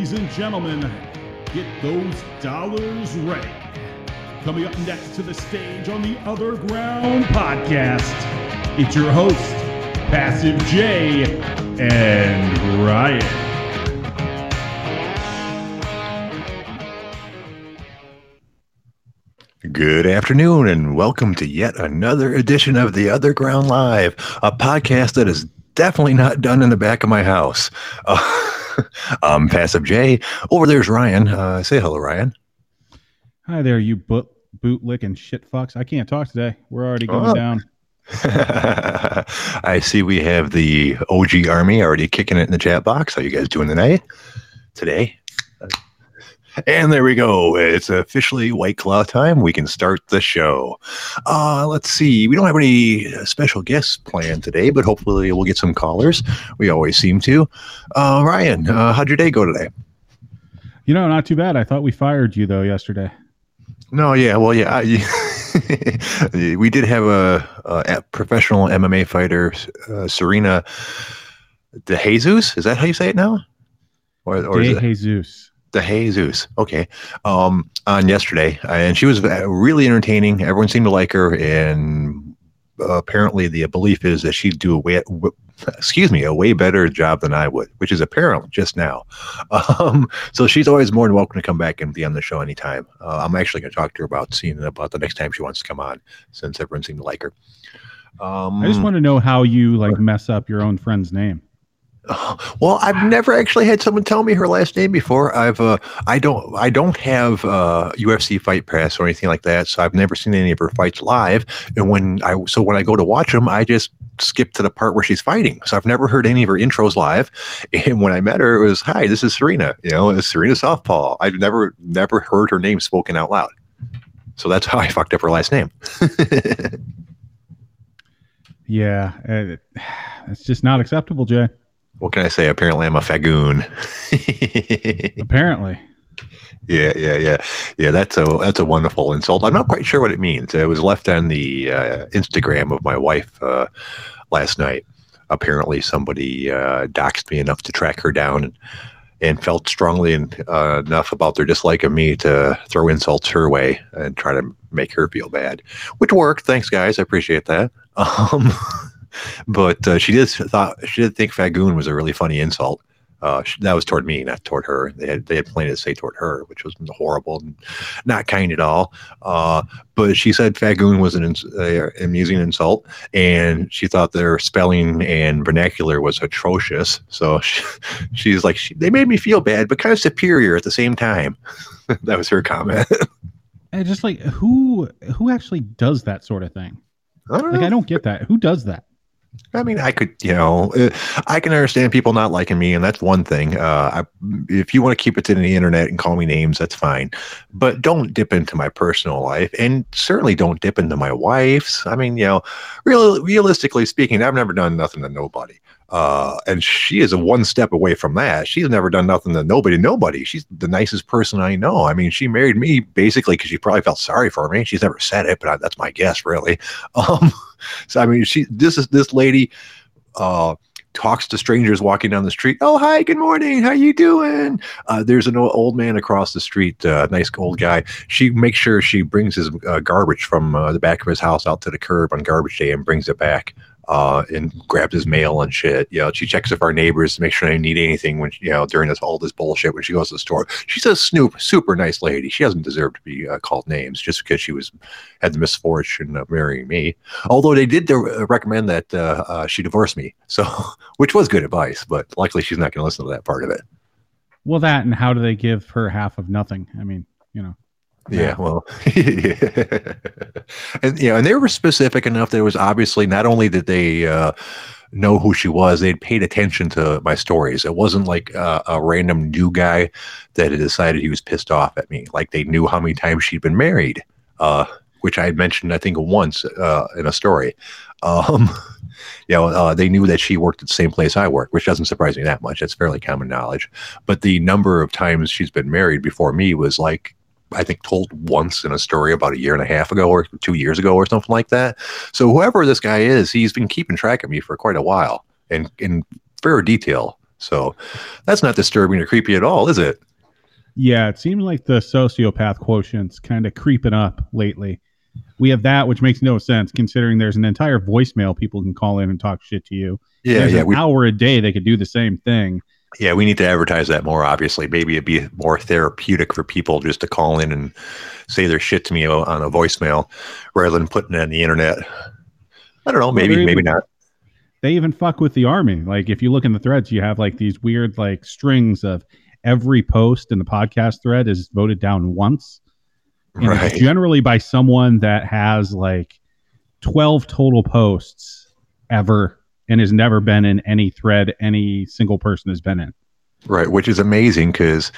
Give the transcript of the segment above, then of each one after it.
Ladies and gentlemen, get those dollars ready. Coming up next to the stage on the OtherGround podcast, it's your host, Passive J and Ryan. Good afternoon, and welcome to yet another edition of The OtherGround Live, a podcast that is definitely not done in the back of my house. Uh, I'm Passive J. Over there's Ryan. Uh, say hello, Ryan. Hi there, you boot bootlicking shit fucks. I can't talk today. We're already going Oh. down. I see we have the OG Army already kicking it in the chat box. How you guys doing tonight? Today? And there we go. It's officially White Claw time. We can start the show. Uh, let's see. We don't have any uh, special guests planned today, but hopefully we'll get some callers. We always seem to. Uh, Ryan, uh, how'd your day go today? You know, not too bad. I thought we fired you though yesterday. No, yeah, well, yeah. I, we did have a, a professional MMA fighter, uh, Serena De Jesus. Is that how you say it now? Or, or De Jesus. De Jesus? Okay. Um, on yesterday, and she was uh, really entertaining. Everyone seemed to like her, and uh, apparently the belief is that she'd do a way, excuse me, a way better job than I would, which is apparent just now. Um, so she's always more than welcome to come back and be on the show anytime. Uh, I'm actually going to talk to her about seeing about the next time she wants to come on, since everyone seemed to like her. Um, I just want to know how you like mess up your own friend's name. Well, I've never actually had someone tell me her last name before. I've uh, I don't I don't have uh, UFC Fight Pass or anything like that, so I've never seen any of her fights live. And when I so when I go to watch them, I just skip to the part where she's fighting. So I've never heard any of her intros live. And when I met her, it was hi, this is Serena. You know, it's Serena Softball. I've never never heard her name spoken out loud. So that's how I fucked up her last name. Yeah, it's just not acceptable, Jay. What can I say? Apparently, I'm a fagoon. Apparently. Yeah, yeah, yeah, yeah. That's a that's a wonderful insult. I'm not quite sure what it means. It was left on the uh, Instagram of my wife uh, last night. Apparently, somebody uh, doxed me enough to track her down and, and felt strongly en- uh, enough about their dislike of me to throw insults her way and try to make her feel bad, which worked. Thanks, guys. I appreciate that. Um, but uh, she did thought she did think fagoon was a really funny insult. Uh, sh- that was toward me, not toward her. They had they had plenty to say toward her, which was horrible and not kind at all. Uh, but she said fagoon was an ins- uh, amusing insult, and she thought their spelling and vernacular was atrocious. So she, she's like, she, they made me feel bad, but kind of superior at the same time. that was her comment. And just like who who actually does that sort of thing? I don't Like know. I don't get that. Who does that? I mean, I could, you know, uh, I can understand people not liking me, and that's one thing. Uh, I, if you want to keep it to the internet and call me names, that's fine. But don't dip into my personal life, and certainly don't dip into my wife's. I mean, you know, real, realistically speaking, I've never done nothing to nobody. Uh, and she is a one step away from that. She's never done nothing to nobody, nobody. She's the nicest person I know. I mean, she married me basically because she probably felt sorry for me. She's never said it, but I, that's my guess, really. Um, so I mean, she this is this lady uh talks to strangers walking down the street. Oh, hi, good morning. How you doing? Uh, there's an old man across the street, uh, nice old guy. She makes sure she brings his uh, garbage from uh, the back of his house out to the curb on garbage day and brings it back. Uh, and grabs his mail and shit. You know, she checks if our neighbors to make sure they need anything when you know during this all this bullshit when she goes to the store. She's a snoop, super nice lady. She doesn't deserve to be uh, called names just because she was had the misfortune of marrying me. Although they did uh, recommend that uh, uh, she divorce me, so which was good advice. But luckily, she's not going to listen to that part of it. Well, that and how do they give her half of nothing? I mean, you know. Yeah, well, and you know, and they were specific enough that it was obviously not only did they uh, know who she was, they'd paid attention to my stories. It wasn't like uh, a random new guy that had decided he was pissed off at me. Like they knew how many times she'd been married, uh, which I had mentioned, I think, once uh, in a story. Um, you know, uh, they knew that she worked at the same place I work, which doesn't surprise me that much. That's fairly common knowledge. But the number of times she's been married before me was like I think told once in a story about a year and a half ago or two years ago or something like that. So whoever this guy is, he's been keeping track of me for quite a while and in fair detail. So that's not disturbing or creepy at all, is it? Yeah, it seems like the sociopath quotient's kind of creeping up lately. We have that, which makes no sense considering there's an entire voicemail people can call in and talk shit to you. Yeah, there's yeah. an We, hour a day they could do the same thing. Yeah, we need to advertise that more, obviously. Maybe it'd be more therapeutic for people just to call in and say their shit to me on a voicemail rather than putting it on the internet. I don't know, maybe, they're maybe even- not. They even fuck with the army. Like if you look in the threads, you have like these weird like strings of every post in the podcast thread is voted down once. And Right. generally by someone that has like 12 total posts ever and has never been in any thread any single person has been in. Right, which is amazing because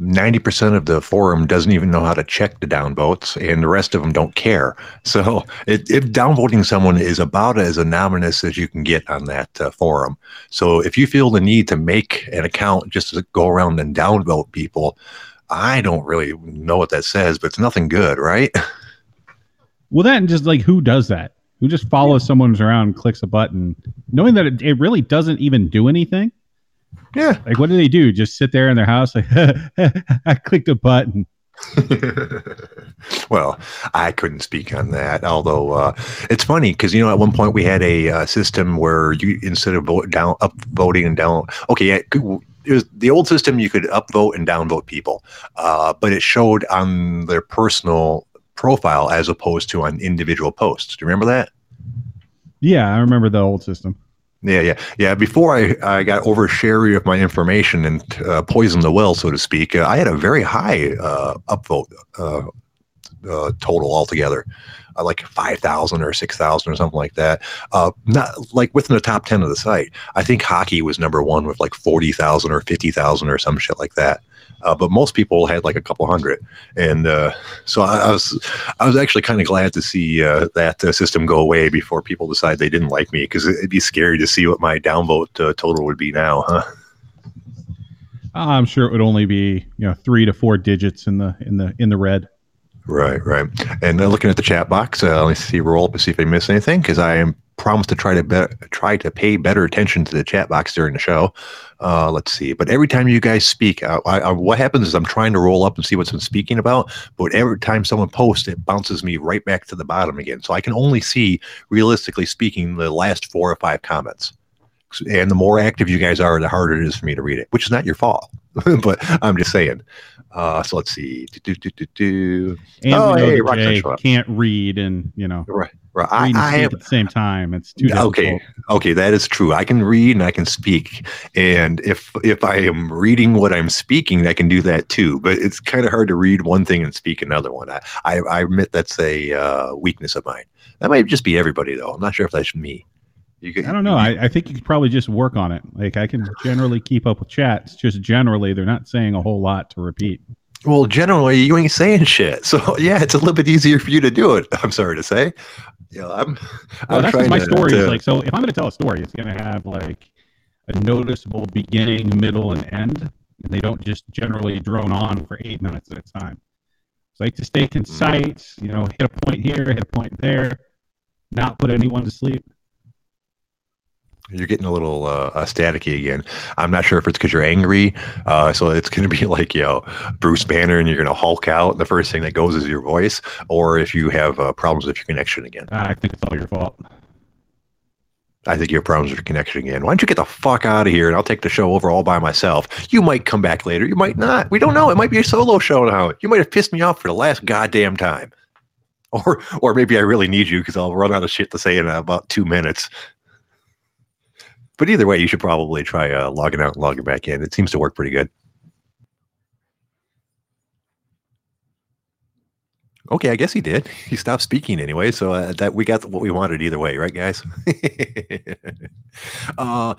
90% of the forum doesn't even know how to check the downvotes, and the rest of them don't care. So, it, if downvoting someone is about as anonymous as you can get on that uh, forum. So, if you feel the need to make an account just to go around and downvote people, I don't really know what that says, but it's nothing good, right? Well, that and just like who does that? Who just follows someone around and clicks a button, knowing that it, it really doesn't even do anything? Yeah. Like, what do they do? Just sit there in their house, like, I clicked a button. well, I couldn't speak on that. Although uh, it's funny because you know at one point we had a uh, system where you instead of vote down up voting and down. Okay, yeah, it was the old system. You could upvote and downvote people, uh, but it showed on their personal profile as opposed to on individual posts. Do you remember that? Yeah, I remember the old system. Yeah, yeah, yeah. Before I, I got oversharing of my information and uh, poisoned the well, so to speak, uh, I had a very high uh, upvote uh, uh, total altogether, uh, like five thousand or six thousand or something like that. Uh, not like within the top ten of the site. I think hockey was number one with like forty thousand or fifty thousand or some shit like that. Uh, but most people had like a couple hundred, and uh, so I, I was I was actually kind of glad to see uh, that uh, system go away before people decide they didn't like me because it'd be scary to see what my downvote uh, total would be now, huh? I'm sure it would only be you know three to four digits in the in the in the red. Right, right. And uh, looking at the chat box, uh, let me see roll up and see if I miss anything because I am promised to try to be- try to pay better attention to the chat box during the show. Uh, let's see. But every time you guys speak, I, I, what happens is I'm trying to roll up and see what's been speaking about. But every time someone posts, it bounces me right back to the bottom again. So I can only see, realistically speaking, the last four or five comments. And the more active you guys are, the harder it is for me to read it, which is not your fault. but I'm just saying. Uh, so let's see. Do, do, do, do. And Oh, hey, Jay can't read and you know Right. Right. I, I have at the same time. It's too okay okay that is true i can read and i can speak and if if i am reading what i'm speaking i can do that too but it's kind of hard to read one thing and speak another one i i, I admit that's a uh, weakness of mine that might just be everybody though i'm not sure if that's me I don't know. I, I think you could probably just work on it. Like I can generally keep up with chats. Just generally they're not saying a whole lot to repeat. well generally you ain't saying shit so yeah it's a little bit easier for you to do it i'm sorry to say yeah i'm Well, i'm that's trying my to, story is like. So if I'm going to tell a story, it's going to have like a noticeable beginning, middle, and end. And they don't just generally drone on for eight minutes at a time. It's like to stay concise. You know, hit a point here, hit a point there, not put anyone to sleep. You're getting a little uh, uh, staticky again. I'm not sure if it's because you're angry. Uh, so it's going to be like, you know, Bruce Banner and you're going to hulk out. And the first thing that goes is your voice, or if you have uh, problems with your connection again. I think it's all your fault. I think you have problems with your connection again. Why don't you get the fuck out of here and I'll take the show over all by myself? You might come back later. You might not. We don't know. It might be a solo show now. You might have pissed me off for the last goddamn time. Or, or maybe I really need you because I'll run out of shit to say in about two minutes. But either way, you should probably try uh, logging out and logging back in. It seems to work pretty good. Okay, I guess he did. He stopped speaking anyway, so uh, that we got what we wanted either way, right, guys? uh,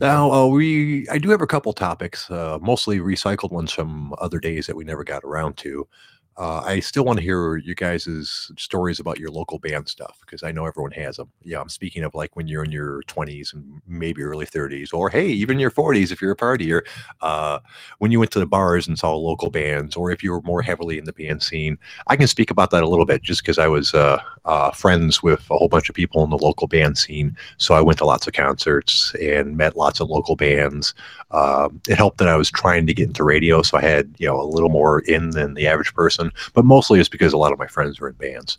now uh, we, I do have a couple topics, uh, mostly recycled ones from other days that we never got around to. Uh, I still want to hear you guys' stories about your local band stuff because I know everyone has them. Yeah, I'm speaking of like when you're in your 20s and maybe early 30s, or hey, even your 40s if you're a partier. Uh, when you went to the bars and saw local bands, or if you were more heavily in the band scene, I can speak about that a little bit just because I was uh, uh, friends with a whole bunch of people in the local band scene. So I went to lots of concerts and met lots of local bands. Um, it helped that I was trying to get into radio, so I had you know a little more in than the average person person, but mostly it's because a lot of my friends were in bands.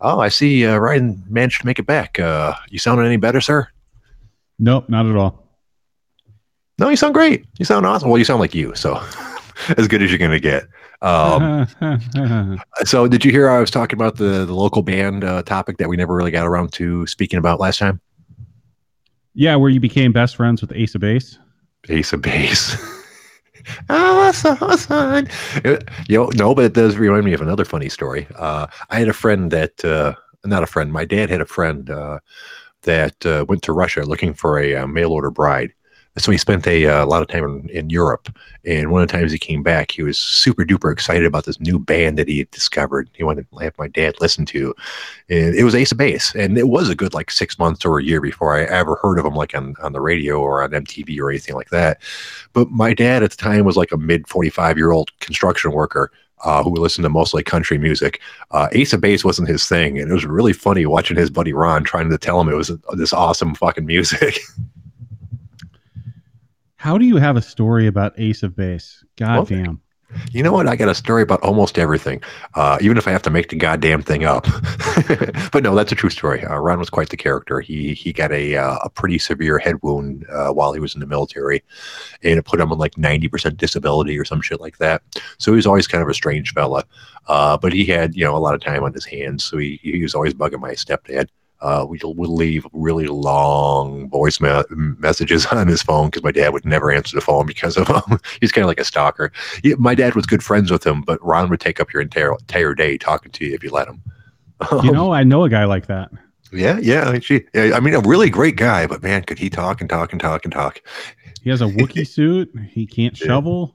Oh, I see. Uh, Ryan managed to make it back. Uh, you sounding any better, sir? Nope, not at all. No, you sound great. You sound awesome. Well, you sound like you, so as good as you're gonna get. Um, so, did you hear I was talking about the the local band uh, topic that we never really got around to speaking about last time? Yeah, where you became best friends with Ace of Base. Ace of Base. oh, son. You know, no, but it does remind me of another funny story. Uh, I had a friend that, uh, not a friend, my dad had a friend uh, that uh, went to Russia looking for a, a uh, mail order bride so he spent a, uh, a lot of time in, in, Europe. And one of the times he came back, he was super duper excited about this new band that he had discovered. He wanted to have my dad listen to, and it was Ace of Base. And it was a good like six months or a year before I ever heard of him, like on, on the radio or on MTV or anything like that. But my dad at the time was like a mid 45 year old construction worker. Uh, who listened to mostly country music. Uh, Ace of Base wasn't his thing, and it was really funny watching his buddy Ron trying to tell him it was this awesome fucking music. How do you have a story about Ace of Base? God well, damn. You know what? I got a story about almost everything, uh, even if I have to make the goddamn thing up. but no, that's a true story. Uh, Ron was quite the character. He he got a uh, a pretty severe head wound uh, while he was in the military, and it put him on like ninety percent disability or some shit like that. So he was always kind of a strange fella. Uh, but he had you know a lot of time on his hands, so he he was always bugging my stepdad uh, we would leave really long voice ma- messages on his phone because my dad would never answer the phone because of him. He's kind of like a stalker. He, my dad was good friends with him, but Ron would take up your entire, entire day talking to you if you let him. you know, I know a guy like that. Yeah, yeah. She, I mean, a really great guy, but man, could he talk and talk and talk and talk? He has a Wookiee suit. He can't shovel.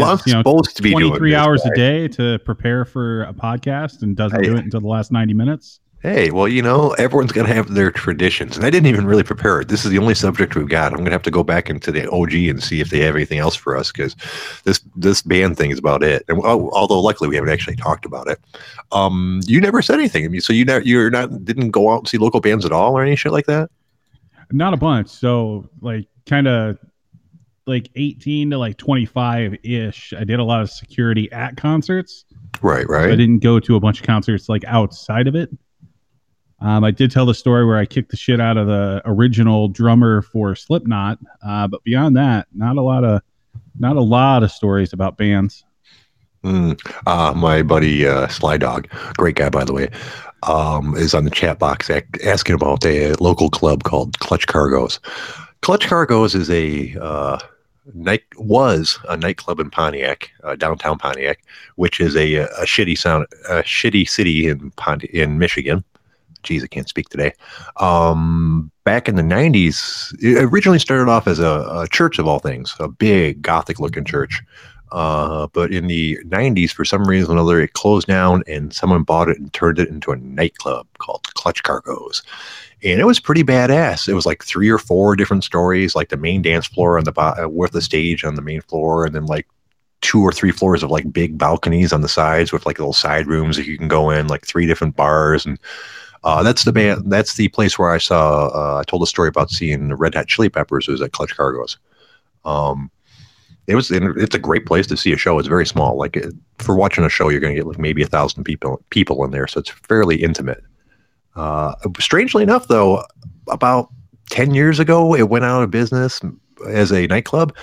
Well, has, I'm you know, supposed to be 23 hours a day to prepare for a podcast and doesn't do it until the last 90 minutes. Hey, well, you know, everyone's going to have their traditions. And I didn't even really prepare it. This is the only subject we've got. I'm going to have to go back into the OG and see if they have anything else for us because this this band thing is about it. And oh, although luckily we haven't actually talked about it, um, you never said anything. I mean, so you never, you're not didn't go out and see local bands at all or any shit like that. Not a bunch. So like kind of like 18 to like 25 ish. I did a lot of security at concerts. Right, right. I didn't go to a bunch of concerts like outside of it. Um, I did tell the story where I kicked the shit out of the original drummer for Slipknot, uh, but beyond that, not a lot of not a lot of stories about bands. Mm, uh, my buddy uh, Sly Dog, great guy by the way, um, is on the chat box asking about a local club called Clutch Cargo's. Clutch Cargo's is a uh, night was a nightclub in Pontiac, uh, downtown Pontiac, which is a, a shitty sound, a shitty city in Ponti- in Michigan geez, I can't speak today. Um, back in the 90s, it originally started off as a, a church of all things, a big Gothic looking church. Uh, but in the 90s, for some reason or another, it closed down and someone bought it and turned it into a nightclub called Clutch Cargo's. And it was pretty badass. It was like three or four different stories, like the main dance floor on the bottom, uh, with the stage on the main floor, and then like two or three floors of like big balconies on the sides with like little side rooms that you can go in, like three different bars and uh, that's the band. That's the place where I saw. Uh, I told a story about seeing the Red Hot Chili Peppers. It was at Clutch Cargo's. Um, it was. It's a great place to see a show. It's very small. Like for watching a show, you're going to get like maybe a thousand people people in there, so it's fairly intimate. Uh, strangely enough, though, about ten years ago, it went out of business as a nightclub,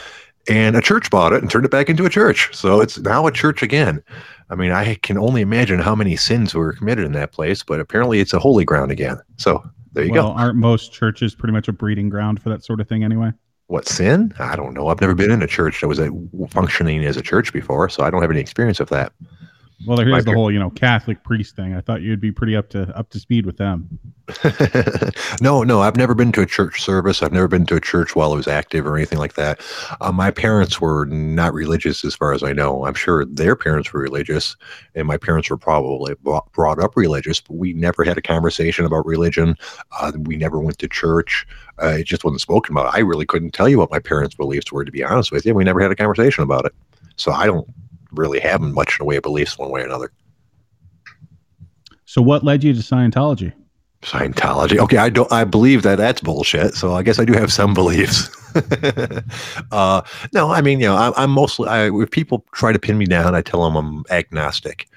and a church bought it and turned it back into a church. So it's now a church again. I mean, I can only imagine how many sins were committed in that place, but apparently it's a holy ground again. So there you well, go. Aren't most churches pretty much a breeding ground for that sort of thing anyway? What sin? I don't know. I've never been in a church that was a, functioning as a church before, so I don't have any experience of that. Well, here's My the whole, you know, Catholic priest thing. I thought you'd be pretty up to up to speed with them. no, no, I've never been to a church service. I've never been to a church while I was active or anything like that. Uh, my parents were not religious, as far as I know. I'm sure their parents were religious, and my parents were probably brought brought up religious, but we never had a conversation about religion. Uh, we never went to church. Uh, it just wasn't spoken about. I really couldn't tell you what my parents' beliefs were, to be honest with you. We never had a conversation about it. So I don't really have much in the way of beliefs one way or another. So, what led you to Scientology? Scientology. Okay, I don't. I believe that that's bullshit. So I guess I do have some beliefs. uh, no, I mean, you know, I, I'm mostly. I, if people try to pin me down, I tell them I'm agnostic.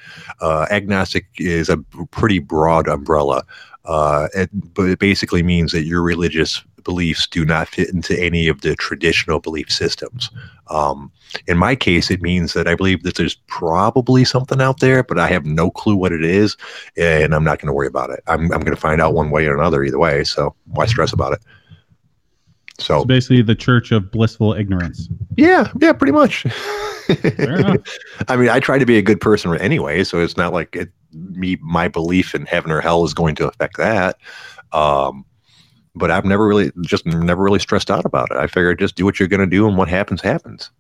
Uh, agnostic is a pretty broad umbrella, uh, it, but it basically means that your religious beliefs do not fit into any of the traditional belief systems. Um, in my case, it means that I believe that there's probably something out there, but I have no clue what it is, and I'm not going to worry about it. I'm, I'm going to find out one way or another either way. So why stress about it? So It's basically the Church of Blissful Ignorance. yeah, yeah, pretty much. I mean, I try to be a good person anyway, so it's not like it, me my belief in heaven or hell is going to affect that. Um, but I've never really just never really stressed out about it. I figure just do what you're going to do, and what happens happens.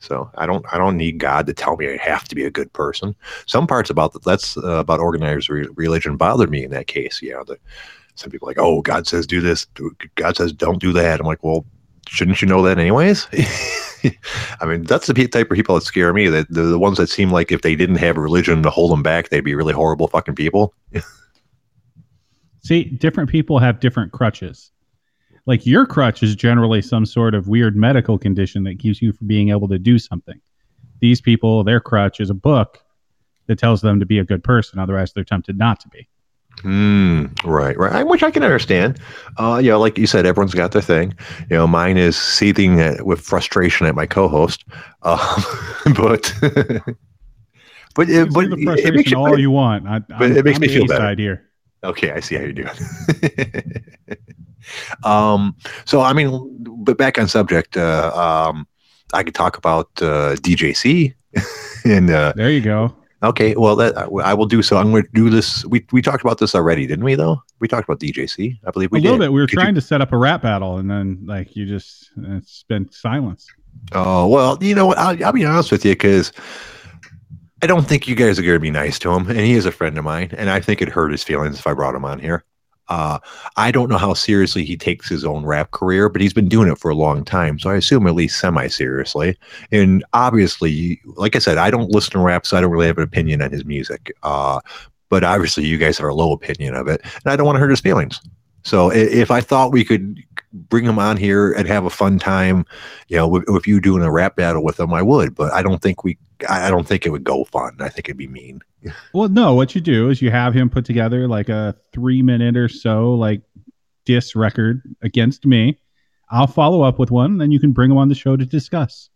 So I don't I don't need God to tell me I have to be a good person. Some parts about that that's uh, about organized re- religion bothered me in that case. You know, the, some people like, oh, God says do this, God says don't do that. I'm like, well, shouldn't you know that anyways? I mean, that's the type of people that scare me. That the, the ones that seem like if they didn't have religion to hold them back, they'd be really horrible fucking people. See, different people have different crutches. Like your crutch is generally some sort of weird medical condition that keeps you from being able to do something. These people, their crutch is a book that tells them to be a good person. Otherwise, they're tempted not to be. Hmm. right, right. Which I can understand. Uh, you know, like you said, everyone's got their thing. You know, mine is seething at, with frustration at my co-host. Um, but but it, but it makes you all you want. I, but it makes me feel better. Here. Okay, I see how you do it. um, so I mean, but back on subject, uh, um, I could talk about uh, DJC, and uh, There you go. okay, well, that I, will do so. I'm going to do this. We we talked about this already, didn't we? Though we talked about DJC, I believe we a little did. bit. We were Could you- trying to set up a rap battle, and then like you just it's been silence. Oh well, you know, what, I'll, I'll be honest with you because I don't think you guys are going to be nice to him, and he is a friend of mine, and I think it hurt his feelings if I brought him on here. Uh, I don't know how seriously he takes his own rap career, but he's been doing it for a long time, so I assume at least semi-seriously. And obviously, like I said, I don't listen to rap, so I don't really have an opinion on his music. Uh, but obviously, you guys have a low opinion of it, and I don't want to hurt his feelings. So if I thought we could bring him on here and have a fun time, you know, with you doing a rap battle with him, I would. But I don't think we, I don't think it would go fun. I think it'd be mean. Well, no, what you do is you have him put together like a three minute or so like diss record against me. I'll follow up with one, then you can bring him on the show to discuss.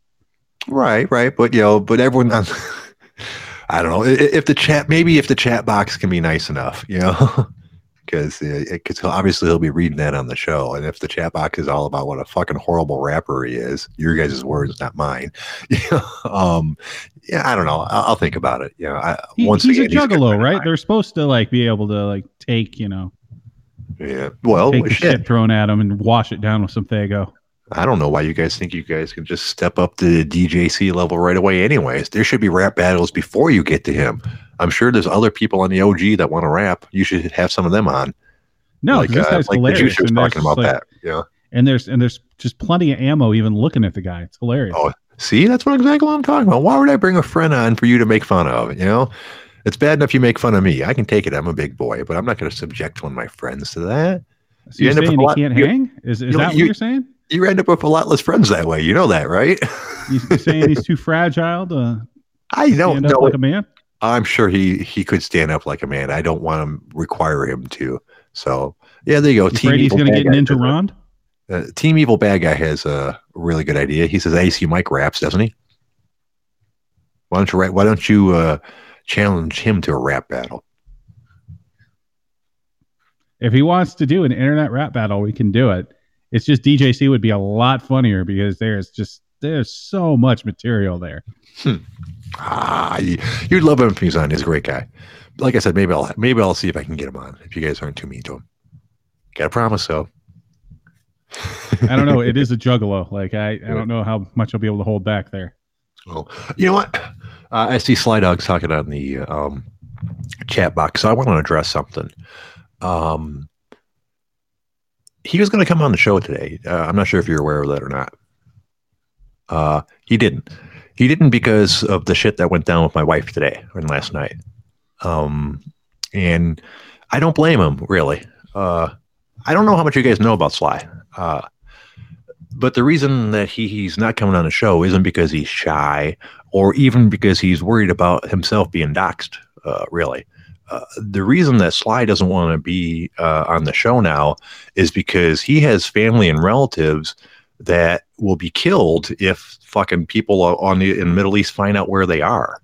Right, right. But you know, but everyone, I don't know if the chat, maybe if the chat box can be nice enough, you know. Because because obviously he'll be reading that on the show, and if the chat box is all about what a fucking horrible rapper he is, your guys' words, not mine. Yeah, um, yeah, I don't know. I'll, I'll think about it. You know, I, He- once he's again, a juggalo, of right? They're supposed to like be able to like take, you know, Yeah. Well, take shit thrown at him and wash it down with some Faygo. I don't know why you guys think you guys can just step up to the DJC level right away. Anyways, there should be rap battles before you get to him. I'm sure there's other people on the OG that want to rap. You should have some of them on. No, like this uh, guy's like the hilarious. juicer was talking about like- that. Yeah. And there's and there's just plenty of ammo even looking at the guy. It's hilarious. Oh, See, that's what exactly what I'm talking about. Why would I bring a friend on for you to make fun of? You know, it's bad enough you make fun of me. I can take it. I'm a big boy, but I'm not going to subject one of my friends to that. so you're end up saying he lot- can't you- hang? Is, is you that what you- you're saying? You end up with a lot less friends that way. You know that, right? You- You're saying he's too fragile to I don't stand up know. like a man? I'm sure he he could stand up like a man. I don't want to require him to. So yeah, there you go. You afraid he's going to get Ninja Rond? Uh, Team Evil Bad Guy has a really good idea. He says AC Mike raps, doesn't he? Why don't you Why don't you uh, challenge him to a rap battle? If he wants to do an internet rap battle, we can do it. It's just DJC would be a lot funnier because there's just there's so much material there. Ah, you, you'd love him if he's on. He's a great guy. Like I said, maybe I'll maybe I'll see if I can get him on. If you guys aren't too mean to him, got a promise so. I don't know. It is a juggalo. Like I, I don't know how much I'll be able to hold back there. Well, you know what? Uh, I see Sly Dogs talking on the um, chat box, so I want to address something. Um, he was going to come on the show today. Uh, I'm not sure if you're aware of that or not. Uh, he didn't. He didn't because of the shit that went down with my wife today and last night. Um, and I don't blame him really. Uh, I don't know how much you guys know about Sly. Uh, but the reason that he, he's not coming on the show isn't because he's shy or even because he's worried about himself being doxxed, uh, really. Uh, the reason that Sly doesn't want to be uh, on the show now is because he has family and relatives that will be killed if fucking people on the in the Middle East find out where they are.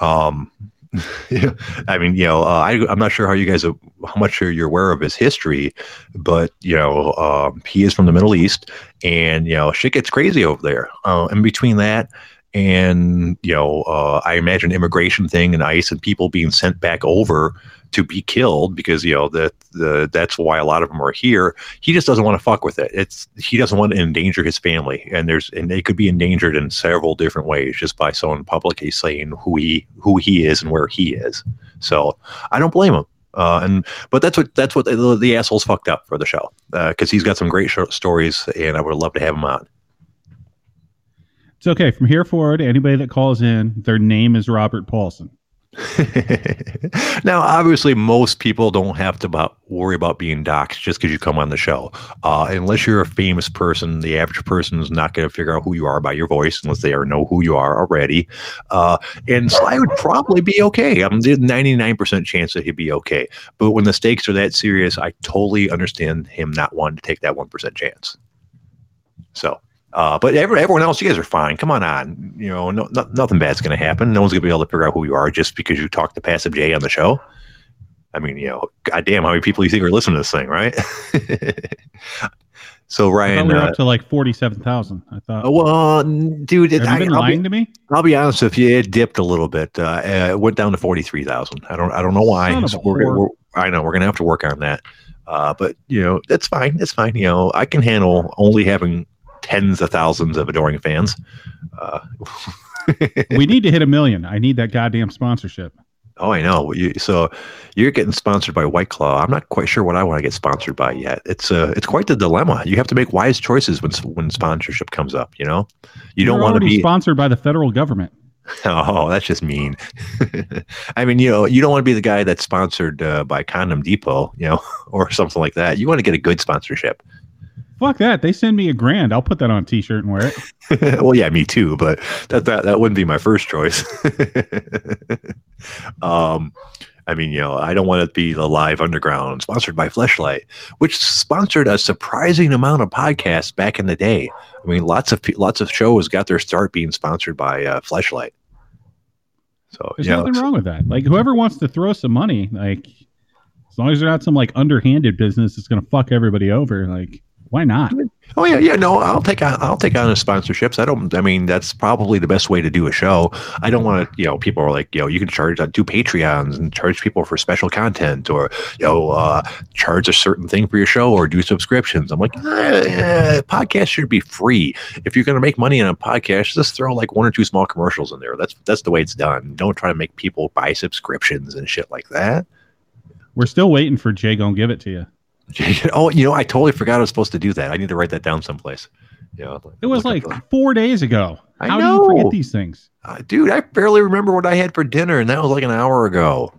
Um, I mean, you know, uh, I, I'm not sure how you guys, are, how much you're aware of his history, but you know, um, he is from the Middle East, and you know, shit gets crazy over there. Uh, and between that and you know, uh, I imagine immigration thing and ICE and people being sent back over to be killed because you know that the that's why a lot of them are here. He just doesn't want to fuck with it. It's he doesn't want to endanger his family, and there's and they could be endangered in several different ways just by someone publicly saying who he who he is and where he is. So I don't blame him. Uh, and but that's what that's what the, the assholes fucked up for the show because uh, he's got some great stories, and I would love to have him on. It's okay. From here forward, anybody that calls in, their name is Robert Paulson. now, obviously, most people don't have to about, worry about being doxxed just because you come on the show. Uh, unless you're a famous person, the average person is not going to figure out who you are by your voice unless they already know who you are already. Uh, and Sly would probably be okay. I'm the 99% chance that he'd be okay. But when the stakes are that serious, I totally understand him not wanting to take that 1% chance. So uh, but every, everyone else, you guys are fine. Come on on. You know, no, no, nothing bad's going to happen. No one's going to be able to figure out who you are just because you talk to Passive J on the show. I mean, you know, goddamn, how many people you think are listening to this thing, right? so Ryan, we are uh, up to like forty-seven thousand. I thought. Well, dude, it, you been I, lying be, to me? I'll be honest with you. It dipped a little bit. Uh, it went down to forty-three thousand. I don't. I don't know why. So we're, we're, I know we're gonna have to work on that. Uh, but you know, it's fine. It's fine. You know, I can handle only having tens of thousands of adoring fans. Uh, we need to hit a million. I need that goddamn sponsorship. Oh, I know. You, so you're getting sponsored by White Claw. I'm not quite sure what I want to get sponsored by yet. It's uh, it's quite the dilemma. You have to make wise choices when when sponsorship comes up. You know, you you're don't want to be sponsored by the federal government. Oh, that's just mean. I mean, you know, you don't want to be the guy that's sponsored uh, by Condom Depot, you know, or something like that. You want to get a good sponsorship. Fuck that. They send me a grand. I'll put that on a t-shirt and wear it. well, yeah, me too, but that that that wouldn't be my first choice. um I mean, you know, I don't want to be the live underground sponsored by Fleshlight, which sponsored a surprising amount of podcasts back in the day. I mean, lots of lots of shows got their start being sponsored by uh, Fleshlight. So there's nothing know, wrong with that. Like whoever wants to throw some money, like as long as they're not some like underhanded business that's going to fuck everybody over, like why not? Oh yeah, yeah. No, I'll take on I'll take on sponsorships. I don't. I mean, that's probably the best way to do a show. I don't want to. You know, people are like, you know, you can charge uh, do Patreons and charge people for special content, or you know, uh, charge a certain thing for your show, or do subscriptions. I'm like, eh, podcast should be free. If you're going to make money on a podcast, just throw like one or two small commercials in there. That's that's the way it's done. Don't try to make people buy subscriptions and shit like that. We're still waiting for Jay. Gonna give it to you. oh, you know, I totally forgot I was supposed to do that. I need to write that down someplace. Yeah, it was like four days ago. I How know. do you forget these things, uh, dude? I barely remember what I had for dinner, and that was like an hour ago.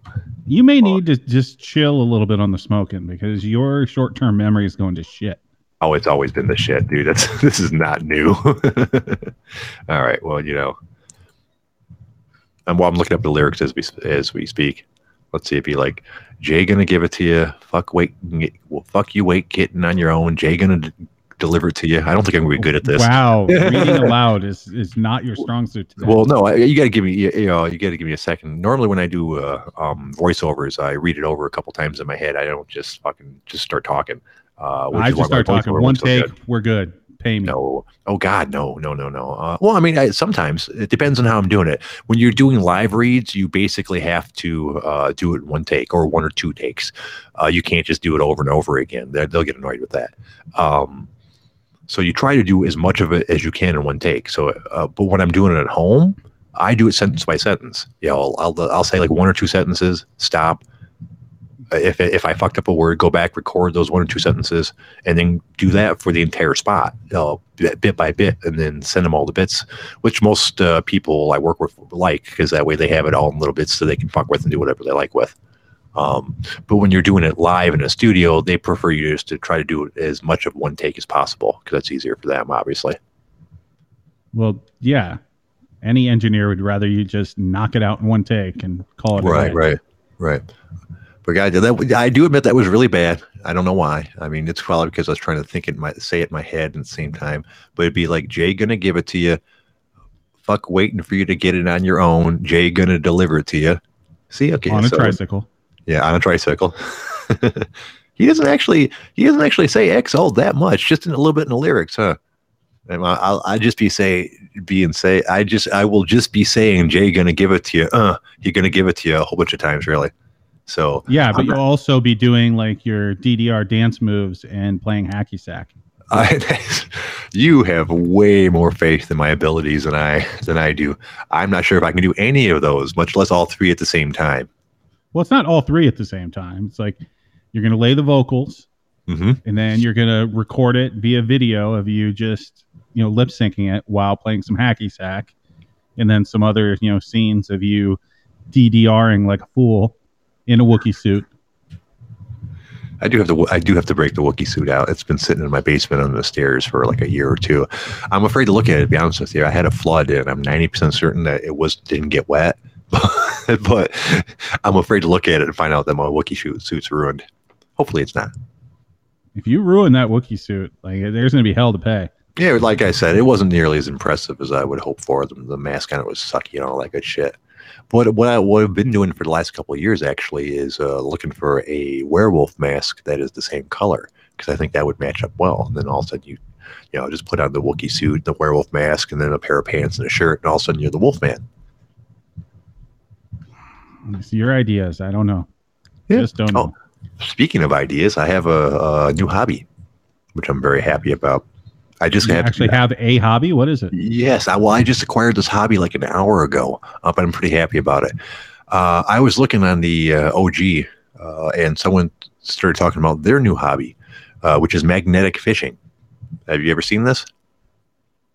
You may need to just chill a little bit on the smoking because your short-term memory is going to shit. Oh, it's always been the shit, dude. That's this is not new. All right, well, you know, and while I'm looking up the lyrics as we as we speak, let's see if you like Jay gonna give it to you. Fuck wait, well, fuck you. Wait, getting on your own. Jay gonna d- deliver it to you. I don't think I'm gonna be good at this. Wow, reading aloud is is not your strong suit. Today. Well, no, you got to give me you, you know you got to give me a second. Normally, when I do uh, um, voiceovers, I read it over a couple times in my head. I don't just fucking just start talking. Uh, I just start talking. One take, so we're good. Pay me. No. Oh God, no, no, no, no. Uh, well, I mean, I, sometimes it depends on how I'm doing it. When you're doing live reads, you basically have to uh, do it one take or one or two takes. Uh, you can't just do it over and over again. They're, they'll get annoyed with that. Um, so you try to do as much of it as you can in one take. So, uh, but when I'm doing it at home, I do it sentence by sentence. You know, I'll, I'll, I'll say like one or two sentences, stop. If, if I fucked up a word, go back, record those one or two sentences, and then do that for the entire spot, know, bit by bit, and then send them all the bits, which most uh, people I work with like, because that way they have it all in little bits so they can fuck with and do whatever they like with. Um, but when you're doing it live in a studio, they prefer you just to try to do as much of one take as possible because that's easier for them, obviously. Well, yeah. Any engineer would rather you just knock it out in one take and call it Right, right, right. But guys, that I do admit that was really bad. I don't know why. I mean, it's probably because I was trying to think it, my say it in my head at the same time. But it'd be like Jay gonna give it to you. Fuck, waiting for you to get it on your own. Jay gonna deliver it to you. See, okay, on a so- tricycle. Yeah, on a tricycle. he doesn't actually he doesn't actually say XO that much, just in a little bit in the lyrics, huh? And I- I'll I just be say being say I just I will just be saying Jay gonna give it to you. Uh, he gonna give it to you a whole bunch of times, really. So Yeah, but I'm you'll also be doing like your DDR dance moves and playing hacky sack. I, you have way more faith in my abilities than I than I do. I'm not sure if I can do any of those, much less all three at the same time. Well, it's not all three at the same time. It's like you're going to lay the vocals hmm and then you're going to record it via video of you just, you know, lip syncing it while playing some hacky sack and then some other, you know, scenes of you DDRing like a fool in a Wookiee suit. I do have to. I do have to break the Wookiee suit out. It's been sitting in my basement on the stairs for like a year or two. I'm afraid to look at it. To be honest with you, I had a flood, and I'm 90 percent certain that it was didn't get wet. but I'm afraid to look at it and find out that my Wookiee suit, suit's ruined. Hopefully, it's not. If you ruin that Wookiee suit, like there's going to be hell to pay. Yeah, like I said, it wasn't nearly as impressive as I would hope for. The, the mask on it was sucky and all that good shit. But what I what I've been doing for the last couple of years actually is uh, looking for a werewolf mask that is the same color because I think that would match up well. And then all of a sudden you, you know, just put on the Wookiee suit, the werewolf mask, and then a pair of pants and a shirt, and all of a sudden you're the Wolfman. It's your ideas. I don't know. Yeah. Just don't know. Oh, speaking of ideas, I have a, a new hobby, which I'm very happy about. I just have actually have a hobby? What is it? Yes, I, well, I just acquired this hobby like an hour ago, uh, but I'm pretty happy about it. Uh, I was looking on the uh, OG, uh, and someone started talking about their new hobby, uh, which is magnetic fishing. Have you ever seen this?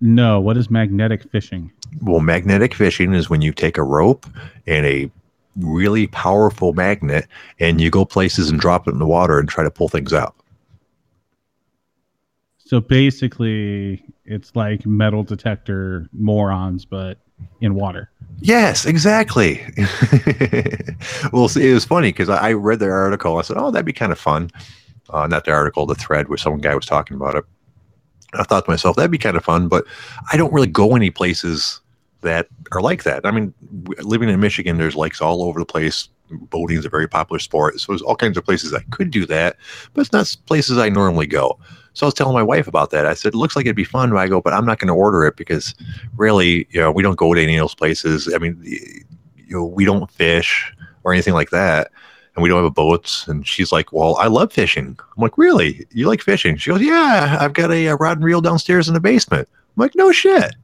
No. What is magnetic fishing? Well, magnetic fishing is when you take a rope and a really powerful magnet, and you go places and drop it in the water and try to pull things out. So basically, it's like metal detector morons, but in water. Yes, exactly. well, see, it was funny because I read their article. I said, "Oh, that'd be kind of fun." Uh, not the article, the thread where some guy was talking about it. I thought to myself, that'd be kind of fun, but I don't really go any places that are like that. I mean, living in Michigan, there's lakes all over the place. Boating is a very popular sport, so there's all kinds of places I could do that, but it's not places I normally go. So I was telling my wife about that. I said, it looks like it'd be fun. But I go, but I'm not going to order it because really, you know, we don't go to any of those places. I mean, you know, we don't fish or anything like that. And we don't have a boats. And she's like, well, I love fishing. I'm like, really? You like fishing? She goes, yeah, I've got a, uh rod and reel downstairs in the basement. I'm like, no shit.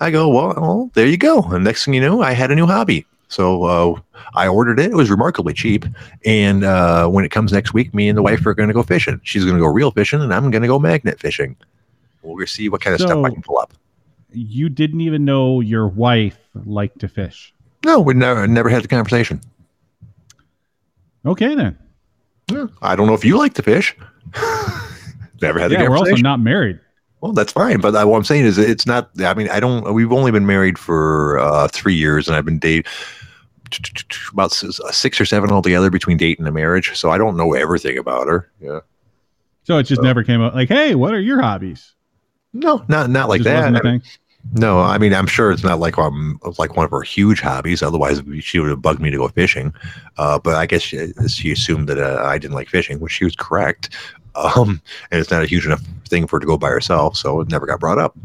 I go, well, well, there you go. And next thing you know, I had a new hobby. So uh, I ordered it. It was remarkably cheap. And uh, when it comes next week, me and the wife are going to go fishing. She's going to go reel fishing, and I'm going to go magnet fishing. We'll see what kind of stuff I can pull up. You didn't even know your wife liked to fish. No, we never never had the conversation. Okay, then. Yeah, I don't know if you like to fish. never had the Yeah, we're also conversation. not married. Well, that's fine. But I, what I'm saying is, it's not. I mean, I don't. We've only been married for uh, three years, and I've been dating about six or seven altogether between dating and the marriage. So I don't know everything about her. Yeah. So it just So- never came up like, hey, what are your hobbies? No, not not like that. wasn't a I mean. No, I mean I'm sure it's not like um like one of her huge hobbies. Otherwise, she would have bugged me to go fishing. Uh, but I guess she, she assumed that uh, I didn't like fishing, which she was correct. Um, and it's not a huge enough thing for her to go by herself, so it never got brought up.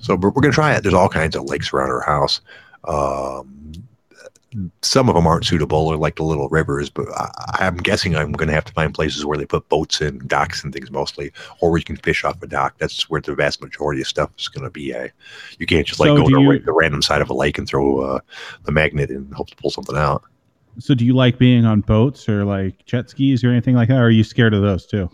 So we're, we're gonna try it. There's all kinds of lakes around our house. Um, some of them aren't suitable or like the little rivers, but I, I'm guessing I'm going to have to find places where they put boats and docks and things mostly, or where you can fish off a dock. That's where the vast majority of stuff is going to be. Uh, you can't just like So go to you- the random side of a lake and throw uh, the magnet and hope to pull something out. So, do you like being on boats or like jet skis or anything like that? Or are you scared of those too?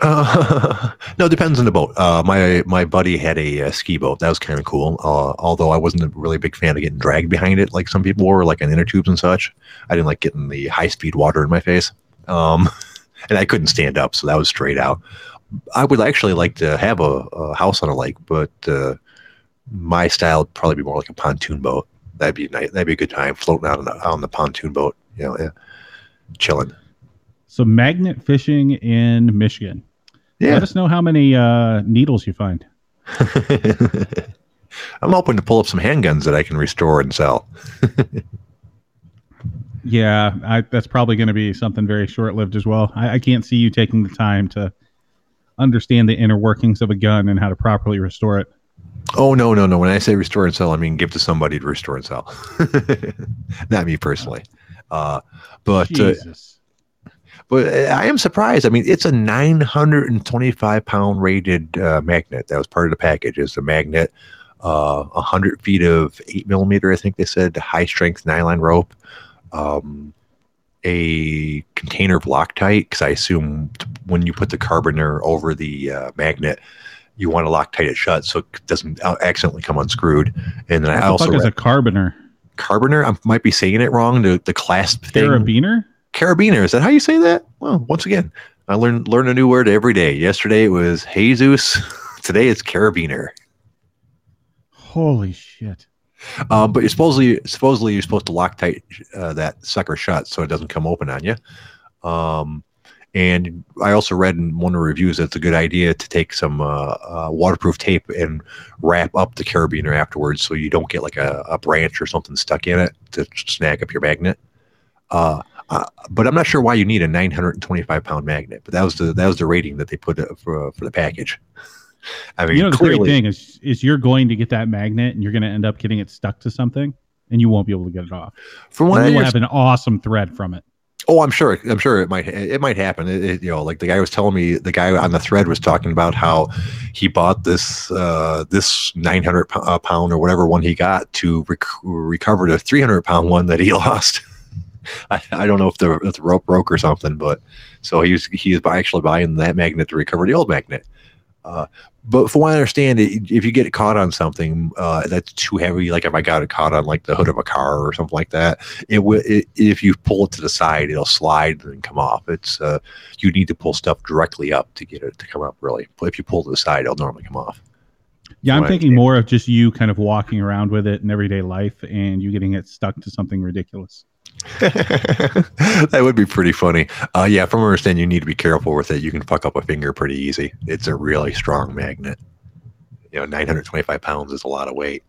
No, it depends on the boat. Uh, my my buddy had a, uh ski boat. That was kind of cool. Uh, although I wasn't a really big fan of getting dragged behind it, like some people were, like on inner tubes and such. I didn't like getting the high speed water in my face. Um, and I couldn't stand up, so that was straight out. I would actually like to have a, a house on a lake, but uh, my style would probably be more like a pontoon boat. That'd be nice. That'd be a good time floating out on the, on the pontoon boat. You know, yeah, chilling. So, magnet fishing in Michigan. Yeah. Let us know how many uh, needles you find. I'm hoping to pull up some handguns that I can restore and sell. Yeah, I, that's probably going to be something very short lived as well. I, I can't see you taking the time to understand the inner workings of a gun and how to properly restore it. Oh no, no, no! When I say restore and sell, I mean give to somebody to restore and sell, not me personally. Uh, but uh, Jesus. But I am surprised. I mean, it's a 925 pound rated uh, magnet that was part of the package. It's a magnet, uh, 100 feet of eight millimeter, I think they said, high strength nylon rope, um, a container of Loctite, because I assume t- when you put the carboner over the uh, magnet, you want to Loctite it shut so it doesn't uh, accidentally come unscrewed. And then I the also fuck is read- a carboner? carboner. I might be saying it wrong. The the clasp thing. Carabiner? Carabiner. Is that how you say that? Well, once again, I learn learn a new word every day. Yesterday it was Jesus. Today it's carabiner. Holy shit. Um, but you're supposedly supposedly you're supposed to Loctite uh, that sucker shut so it doesn't come open on you. Um, and I also read in one of the reviews that it's a good idea to take some uh, uh, waterproof tape and wrap up the carabiner afterwards so you don't get like a, a branch or something stuck in it to snag up your magnet. Uh, uh, but I'm not sure why you need a 925 pound magnet. But that was the that was the rating that they put uh, for for the package. I mean, you know the clearly, great thing is is you're going to get that magnet and you're going to end up getting it stuck to something and you won't be able to get it off. from one, you have an awesome thread from it. Oh, I'm sure. I'm sure it might. It might happen. It, it- you know, like the guy was telling me. The guy on the thread was talking about how he bought this uh, this 900 pou- uh, or whatever one he got to rec- recover the 300 pound one that he lost. I, I don't know if the, if the rope broke or something, but so he was he was actually buying that magnet to recover the old magnet. Uh, but from what I understand, if you get caught on something uh, that's too heavy, like if I got it caught on like the hood of a car or something like that, it will it, if you pull it to the side it'll slide and come off it's uh you need to pull stuff directly up to get it to come up really but if you pull to the side it'll normally come off Yeah, I'm thinking more of just you kind of walking around with it in everyday life and you getting it stuck to something ridiculous. that would be pretty funny. Uh yeah from what I understand you need to be careful with it. You can fuck up a finger pretty easy. It's a really strong magnet. You know 925 pounds is a lot of weight.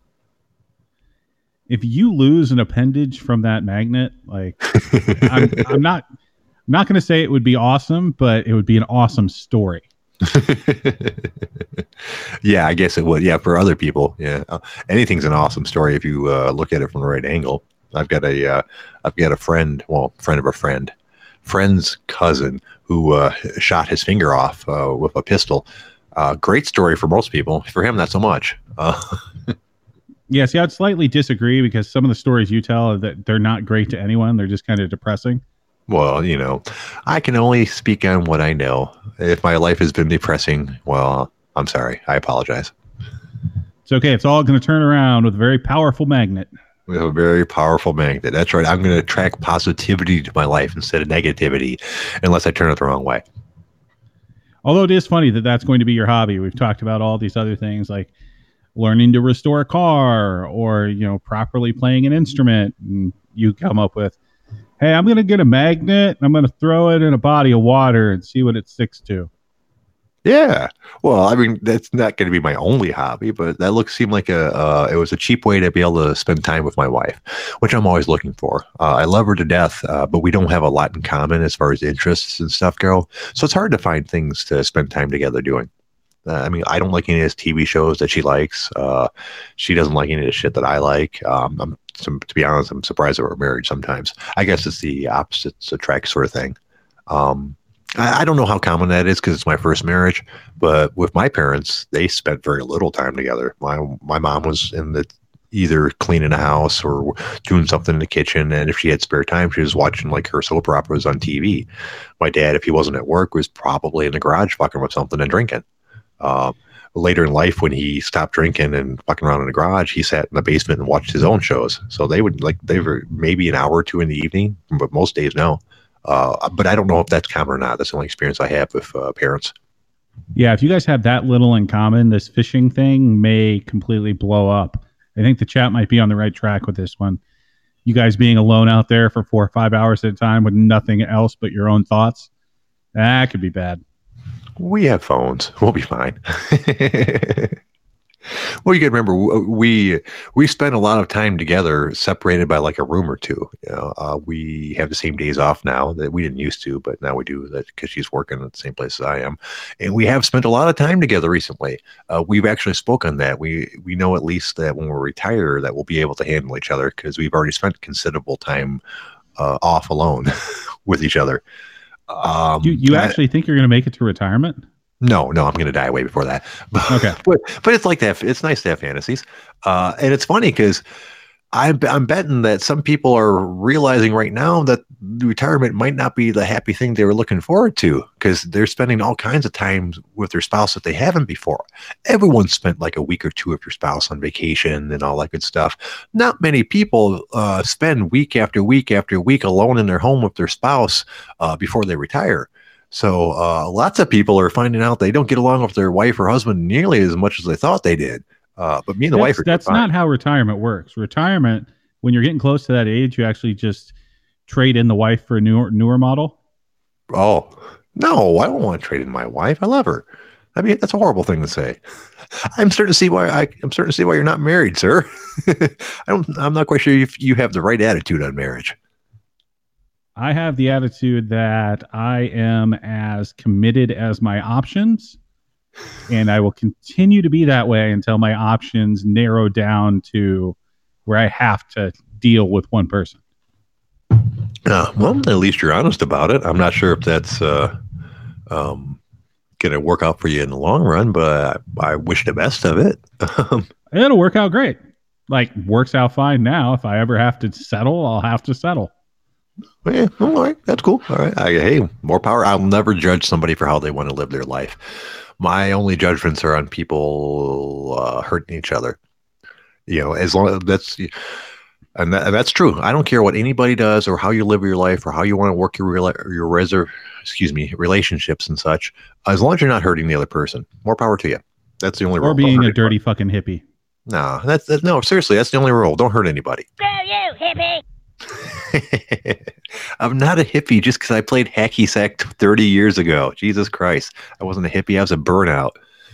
If you lose an appendage from that magnet, like I'm, I'm not I'm not going to say it would be awesome, but it would be an awesome story. yeah i guess it would. Yeah for other people yeah. Uh, anything's an awesome story if you uh, look at it from the right angle i've got a uh, i've got a friend well friend of a friend friend's cousin who uh, shot his finger off uh, with a pistol uh, great story for most people for him not so much uh, Yeah, see, I'd slightly disagree because some of the stories you tell are that they're not great to anyone. They're just kind of depressing. well you know i can only speak on what i know if my life has been depressing well i'm sorry i apologize It's okay. It's all going to turn around with a very powerful magnet. We have a very powerful magnet. That's right. I'm going to attract positivity to my life instead of negativity, unless I turn it the wrong way. Although it is funny that that's going to be your hobby. We've talked about all these other things like learning to restore a car or, you know, properly playing an instrument. And you come up with, hey, I'm going to get a magnet and I'm going to throw it in a body of water and see what it sticks to. Yeah. Well, I mean, that's not going to be my only hobby, but that looks seemed like a uh, it was a cheap way to be able to spend time with my wife, which I'm always looking for. Uh, I love her to death, uh, but we don't have a lot in common as far as interests and stuff go. So it's hard to find things to spend time together doing. Uh, I mean, I don't like any of his TV shows that she likes. Uh, she doesn't like any of the shit that I like. Um, I'm, some, to be honest, I'm surprised that we're married sometimes. I guess it's the opposites attract sort of thing. Um, I, I don't know how common that is because it's my first marriage, but with my parents, they spent very little time together. My my mom was in the either cleaning a house or doing something in the kitchen, and if she had spare time, she was watching like her soap operas on TV. My dad, if he wasn't at work, was probably in the garage fucking with something and drinking. Uh, later in life, when he stopped drinking and fucking around in the garage, he sat in the basement and watched his own shows. So they would like they were maybe an hour or two in the evening, but most days no. Uh, but I don't know if that's common or not. That's the only experience I have with uh, parents. Yeah, if you guys have that little in common, this fishing thing may completely blow up. I think the chat might be on the right track with this one. You guys being alone out there for four or five hours at a time with nothing else but your own thoughts, that could be bad. We have phones. We'll be fine. Well, you got to remember we we spend a lot of time together, separated by like a room or two. You know, uh, we have the same days off now that we didn't used to, but now we do that because she's working at the same place as I am, and we have spent a lot of time together recently. Uh, we've actually spoken that we we know at least that when we're retired that we'll be able to handle each other because we've already spent considerable time uh, off alone with each other. Um, you you actually think you're going to make it to retirement? No, no, I'm going to die way before that. Okay, but but it's like that. It's nice to have fantasies, uh, and it's funny because I'm I'm betting that some people are realizing right now that retirement might not be the happy thing they were looking forward to because they're spending all kinds of time with their spouse that they haven't before. Everyone spent like a week or two with your spouse on vacation and all that good stuff. Not many people uh, spend week after week after week alone in their home with their spouse uh, before they retire. So uh, lots of people are finding out they don't get along with their wife or husband nearly as much as they thought they did. Uh, but me and the that's, wife That's fine. not how retirement works. Retirement, when you're getting close to that age, you actually just trade in the wife for a newer newer model. Oh no, I don't want to trade in my wife. I love her. I mean, that's a horrible thing to say. I'm starting to see why I, am starting to see why you're not married, sir. I don't. I'm not quite sure if you have the right attitude on marriage. I have the attitude that I am as committed as my options, and I will continue to be that way until my options narrow down to where I have to deal with one person. Uh, well, at least you're honest about it. I'm not sure if that's uh, um, going to work out for you in the long run, but I, I wish the best of it. It'll work out great. Like, works out fine now. If I ever have to settle, I'll have to settle. Yeah, all right, that's cool. All right, I, hey, more power. I'll never judge somebody for how they want to live their life. My only judgments are on people uh, hurting each other. You know, as long as that's and, that, and, that's true. I don't care what anybody does or how you live your life or how you want to work your your reserve, excuse me, relationships and such. As long as you're not hurting the other person, more power to you. That's the only or rule. Or being a dirty fucking hippie. No, that's, that's no. Seriously, that's the only rule. Don't hurt anybody. Screw you, hippie. I'm not a hippie just because I played hacky sack 30 years ago. Jesus Christ. I wasn't a hippie. I was a burnout.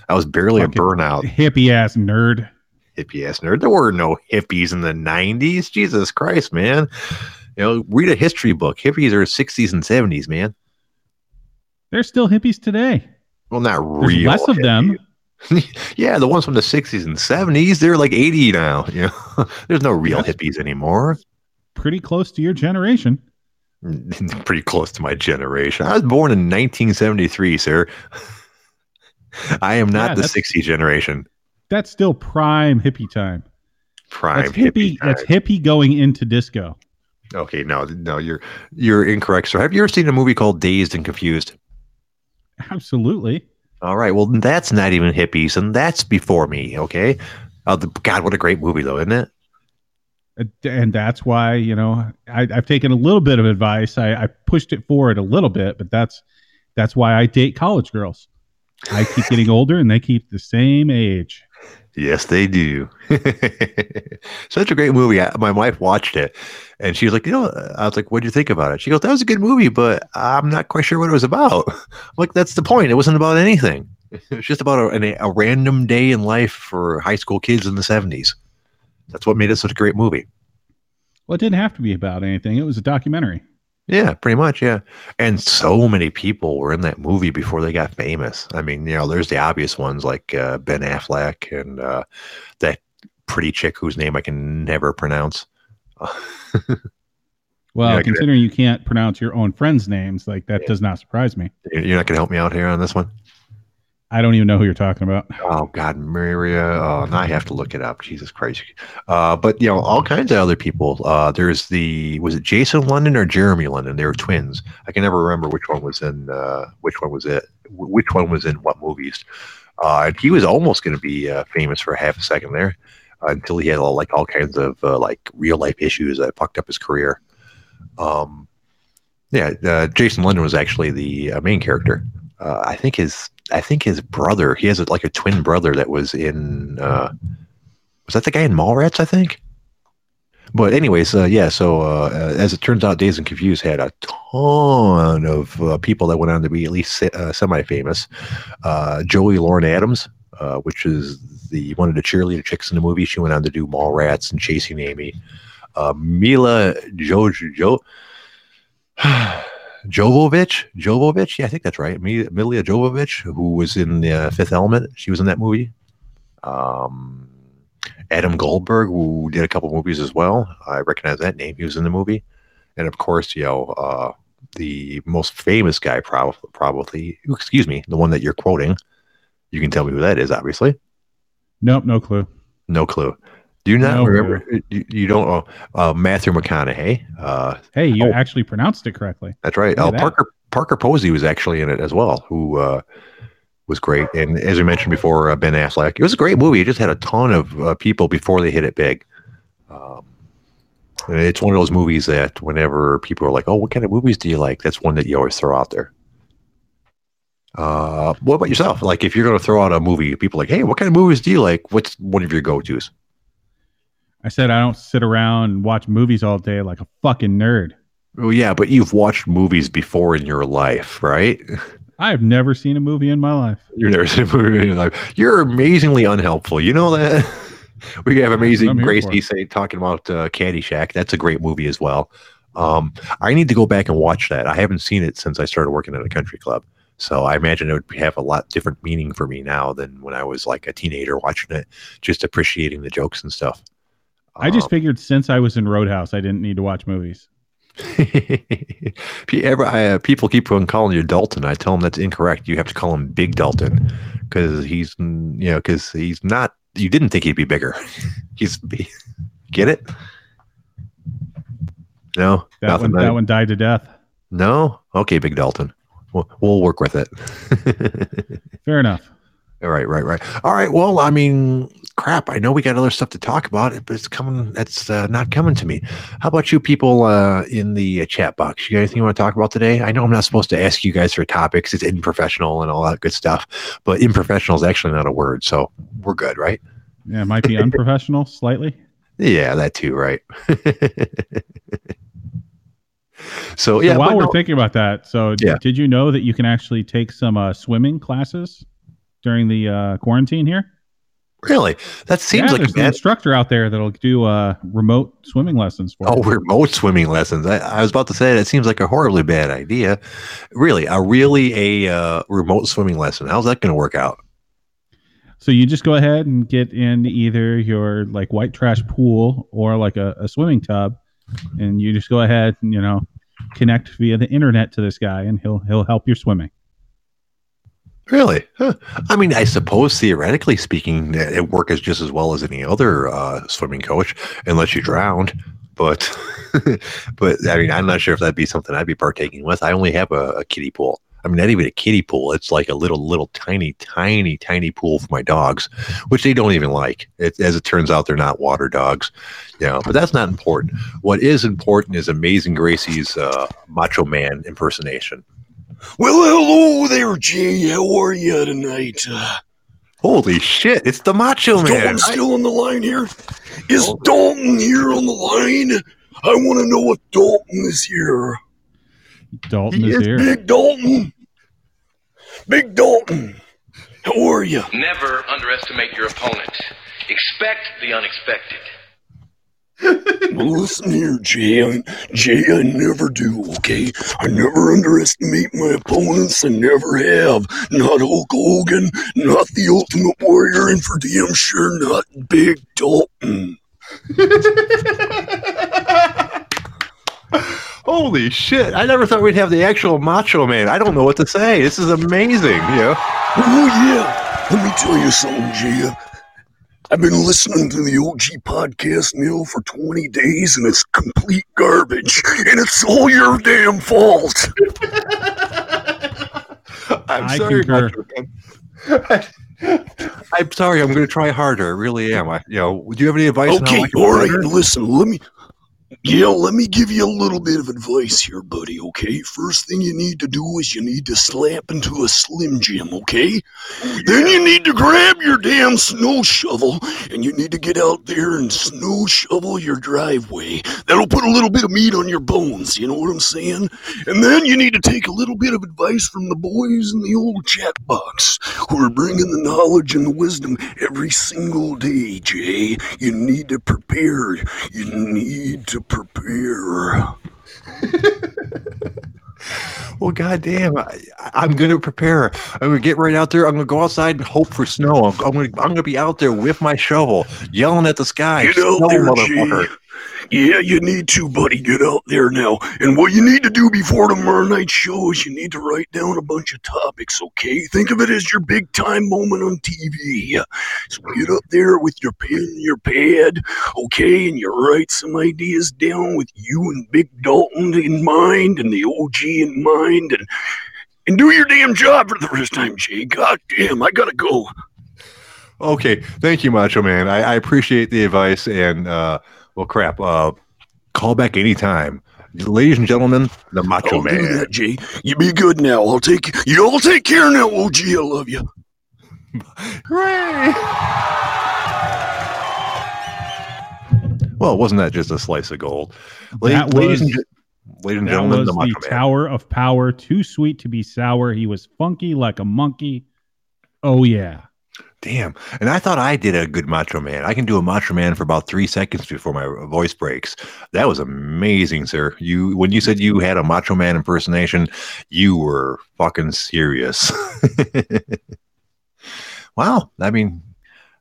I was barely Fucking a burnout. Hippie ass nerd. Hippie ass nerd. There were no hippies in the 90s. Jesus Christ, man. You know, read a history book. Hippies are 60s and 70s, man. There's still hippies today. Well, not There's real. Less of them. yeah, the ones from the 60s and 70s, they're like 80 now. You know, there's no real hippies anymore pretty close to your generation. pretty close to my generation. I was born in 1973, sir. I am not yeah, the 60 generation. That's still prime hippie time. Prime that's hippie. hippie that's hippie going into disco. Okay, no, no, you're you're incorrect, sir. Have you ever seen a movie called Dazed and Confused? Absolutely. All right. Well, that's not even hippies, and that's before me. Okay. Oh, the, God, what a great movie, though, isn't it? And that's why you know I, have taken a little bit of advice. I, I, pushed it forward a little bit, but that's that's why I date college girls. I keep getting older, and they keep the same age. Yes, they do. Such a great movie. I, my wife watched it, and she was like, "You know," I was like, "What do you think about it?" She goes, "That was a good movie, but I'm not quite sure what it was about." I'm like, "That's the point. It wasn't about anything." It's just about a, a, a random day in life for high school kids in the 70s. That's what made it such a great movie. Well, it didn't have to be about anything. It was a documentary. Yeah, pretty much. Yeah. And so many people were in that movie before they got famous. I mean, you know, there's the obvious ones like uh, Ben Affleck and uh, that pretty chick whose name I can never pronounce. Well, Yeah, I get considering you can't pronounce your own friends' names, like that Yeah. does not surprise me. You're not going to help me out here on this one? I don't even know who you're talking about. Oh God, Maria. Oh, now I have to look it up. Jesus Christ. Uh, but you know, all kinds of other people. Uh, there's the was it Jason London or Jeremy London? They were twins. I can never remember which one was in uh, which one was it. Which one was in what movies? Uh, and he was almost going to be uh, famous for half a second there, until he had all, like all kinds of uh, like real life issues that fucked up his career. Um, yeah, Jason London was actually the main character. I think his I think his brother. He has a, like a twin brother that was in. Uh, was that the guy in Mallrats? I think. But anyways, uh, yeah. So uh, uh, as it turns out, Dazed and Confused had a ton of uh, people that went on to be at least uh, semi-famous. Uh, Joey Lauren Adams, which is the one of the cheerleader chicks in the movie, she went on to do Mallrats and Chasing Amy. Mila Jojo. Jovovich, Jovovich, yeah, I think that's right. Mi- Milia Jovovich, who was in the uh, Fifth Element, she was in that movie. Um, Adam Goldberg, who did a couple movies as well. I recognize that name. He was in the movie, and of course, you know, uh, the most famous guy, prob- probably, excuse me, the one that you're quoting. You can tell me who that is. Obviously, Nope, no clue. no clue. Do you not No remember? You, you don't. know uh, Matthew McConaughey. Uh, Hey, you Oh. actually pronounced it correctly. That's right. Oh, that. Parker Parker Posey was actually in it as well, who uh, was great. And as we mentioned before, uh, Ben Affleck. It was a great movie. It just had a ton of uh, people before they hit it big. Um, it's one of those movies that whenever people are like, "Oh, what kind of movies do you like?" That's one that you always throw out there. Uh, what about yourself? Like, if you're going to throw out a movie, people are like, "Hey, what kind of movies do you like?" What's one of your go-tos? I said I don't sit around and watch movies all day like a fucking nerd. Oh, yeah, but you've watched movies before in your life, right? I've never seen a movie in my life. You've never seen a movie in your life. You're amazingly unhelpful. You know that? we have amazing I'm here Gracie for say talking about uh, Caddyshack. That's a great movie as well. Um, I need to go back and watch that. I haven't seen it since I started working at a country club. So I imagine it would have a lot different meaning for me now than when I was like a teenager watching it, just appreciating the jokes and stuff. I just figured since I was in Roadhouse, I didn't need to watch movies. Pe- ever- I, uh, people keep on calling you Dalton. I tell them that's incorrect. You have to call him Big Dalton because he's, you know, because he's not. You didn't think he'd be bigger. he's get it? No, That nothing. one, that one died to death. No, okay, Big Dalton. We'll, we'll work with it. Fair enough. All right, right, right. All right. Well, I mean, crap. I know we got other stuff to talk about, but it's coming. That's uh, not coming to me. How about you people uh, in the uh, chat box? You got anything you want to talk about today? I know I'm not supposed to ask you guys for topics. It's unprofessional and all that good stuff, but improfessional is actually not a word, so we're good, right? Yeah, it might be unprofessional slightly. Yeah, that too, right? so So yeah, while but we're no- thinking about that, so Yeah. did you know that you can actually take some uh, swimming classes during the uh, quarantine here? really, that seems yeah, like an instructor out there that'll do uh, remote swimming lessons for Oh, you. remote swimming lessons. I, I was about to say that seems like a horribly bad idea. Really, a really a uh, remote swimming lesson. How's that going to work out? So you just go ahead and get in either your like white trash pool or like a, a swimming tub, and you just go ahead and you know connect via the internet to this guy, and he'll he'll help your swimming. Really? Huh. I mean, I suppose theoretically speaking, it work as just as well as any other uh, swimming coach, unless you drowned. But, but I mean, I'm not sure if that'd be something I'd be partaking with. I only have a, a kiddie pool. I mean, not even a kiddie pool. It's like a little, little, tiny, tiny, tiny pool for my dogs, which they don't even like. It, as it turns out, they're not water dogs, you know. But that's not important. What is important is Amazing Gracie's uh, Macho Man impersonation. Well, hello there, Jay. How are you tonight? Uh, Holy shit! It's the Macho is Man. Dalton still on the line here? Is Oh. Dalton here on the line? I want to know if Dalton is here. Dalton He is is here. Big Dalton. Big Dalton. How are you? Never underestimate your opponent. Expect the unexpected. Well, listen here, Jay. I, Jay, I never do, okay? I never underestimate my opponents. I never have. Not Hulk Hogan, not the Ultimate Warrior, and for damn sure not Big Dalton. Holy shit! I never thought we'd have the actual Macho Man. I don't know what to say. This is amazing. You know? Oh, yeah. Let me tell you something, Jay. I've been listening to the OG podcast now for 20 days and it's complete garbage. And it's all your damn fault. I'm I sorry, concur. I'm sorry. I'm going to try harder. I really am. I, you know, do you have any advice? on how Okay, I can all do right. better? Listen, let me. Yeah, let me give you a little bit of advice here, buddy. Okay, first thing you need to do is you need to slap into a Slim Jim. Okay, oh, then you need to grab your damn snow shovel and you need to get out there and snow shovel your driveway. That'll put a little bit of meat on your bones. You know what I'm saying? And then you need to take a little bit of advice from the boys in the old chat box who are bringing the knowledge and the wisdom every single day, Jay. You need to prepare. You need to prepare. Well, goddamn, I, I'm going to prepare. I'm going to get right out there. I'm going to go outside and hope for snow. I'm, I'm going to to be out there with my shovel, yelling at the sky. Get out "Snow, there, motherfucker." Jay. Yeah, you need to, buddy. Get out there now. And what you need to do before tomorrow night's show is you need to write down a bunch of topics, okay? Think of it as your big time moment on TV. So get up there with your pen your pad, okay? And you write some ideas down with you and Big Dalton in mind and the OG in mind and and do your damn job for the first time, Jay. God damn, I gotta go. Okay, thank you, Macho Man. I, I appreciate the advice. And uh, well, crap. Uh, call back anytime, ladies and gentlemen. The Macho I'll do Man. that, Jay. You be good now. I'll take you. All take care now, OG. I love you. Hooray! Well, wasn't that just a slice of gold? La- That ladies, and, was- ge- ladies and That gentlemen, was the the Man. Tower of Power. Too sweet to be sour. He was funky like a monkey. Oh yeah. Damn. And I thought I did a good Macho Man. I can do a Macho Man for about three seconds before my voice breaks. That was amazing, sir. You when you said you had a Macho Man impersonation, you were fucking serious. wow. I mean,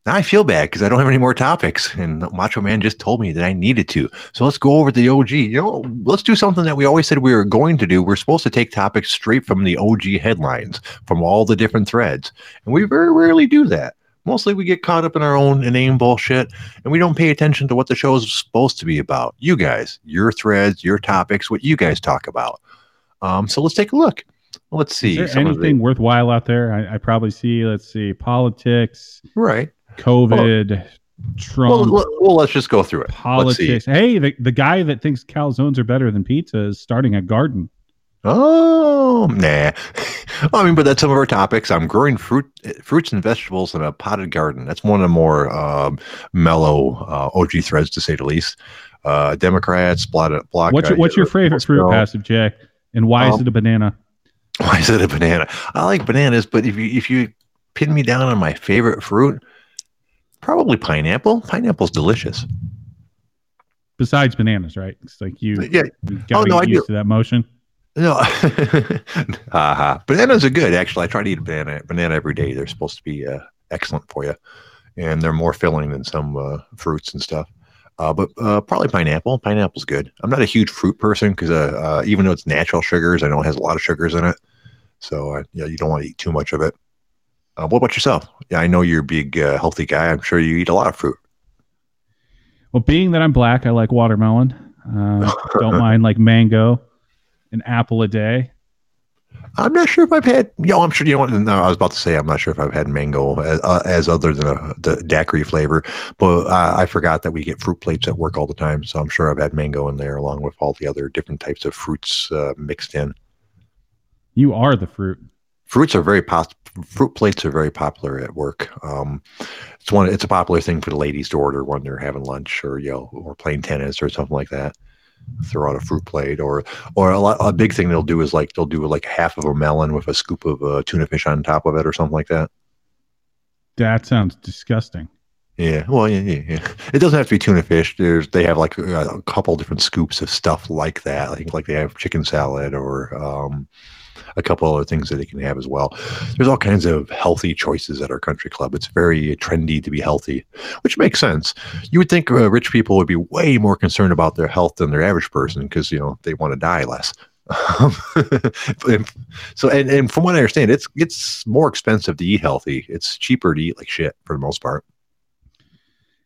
now I feel bad because I don't have any more topics, and Macho Man just told me that I needed to. So let's go over the OG. You know, let's do something that we always said we were going to do. We're supposed to take topics straight from the OG headlines from all the different threads, and we very rarely do that. Mostly we get caught up in our own inane bullshit, and we don't pay attention to what the show is supposed to be about. You guys, your threads, your topics, what you guys talk about. Um, so let's take a look. Let's see. Is there some of the- anything worthwhile out there? I, I probably see. Let's see. Politics, right? COVID, Trump. Well, well, let's just go through it. Politics. Hey, the, the guy that thinks calzones are better than pizza is starting a garden. Oh, nah. I mean, but that's some of our topics. I'm growing fruit, fruits and vegetables in a potted garden. That's one of the more um, mellow uh, OG threads, to say the least. Uh, Democrats block. block What's your, uh, what's your favorite fruit. Passive Jack? And why is Um, it a banana? Why is it a banana? I like bananas, but if you if you pin me down on my favorite fruit, probably pineapple. Pineapple's delicious. Besides bananas, right? It's like you, Yeah. you got Oh, no, get I used to that motion. No, uh bananas are good. Actually, I try to eat a banana banana every day. They're supposed to be uh, excellent for you, and they're more filling than some uh, fruits and stuff. Uh, but uh, probably pineapple. Pineapple's good. I'm not a huge fruit person because uh, uh, even though it's natural sugars, I know it has a lot of sugars in it. So uh, yeah, you don't want to eat too much of it. Uh, what about yourself? Yeah, I know you're a big uh, healthy guy. I'm sure you eat a lot of fruit. Well, being that I'm black, I like watermelon. Uh, don't mind like mango, an apple a day. I'm not sure if I've had. You know, I'm sure you know. No, I was about to say I'm not sure if I've had mango as, uh, as other than a, the daiquiri flavor, but uh, I forgot that we get fruit plates at work all the time. So I'm sure I've had mango in there along with all the other different types of fruits uh, mixed in. You are the fruit. Fruits are very pos- fruit plates are very popular at work. Um, it's one. It's a popular thing for the ladies to order when they're having lunch or you know or playing tennis or something like that. Throw out a fruit plate or or a, lot, a big thing they'll do is like they'll do like half of a melon with a scoop of uh, tuna fish on top of it or something like that. That sounds disgusting. Yeah, well, yeah, yeah, yeah. It doesn't have to be tuna fish. There's they have like a, a couple different scoops of stuff like that. I think like they have chicken salad or um, a couple other things that they can have as well. There's all kinds of healthy choices at our country club. It's very trendy to be healthy, which makes sense. You would think uh, rich people would be way more concerned about their health than their average person because you know they want to die less. so and, and from what I understand, it's it's more expensive to eat healthy. It's cheaper to eat like shit for the most part.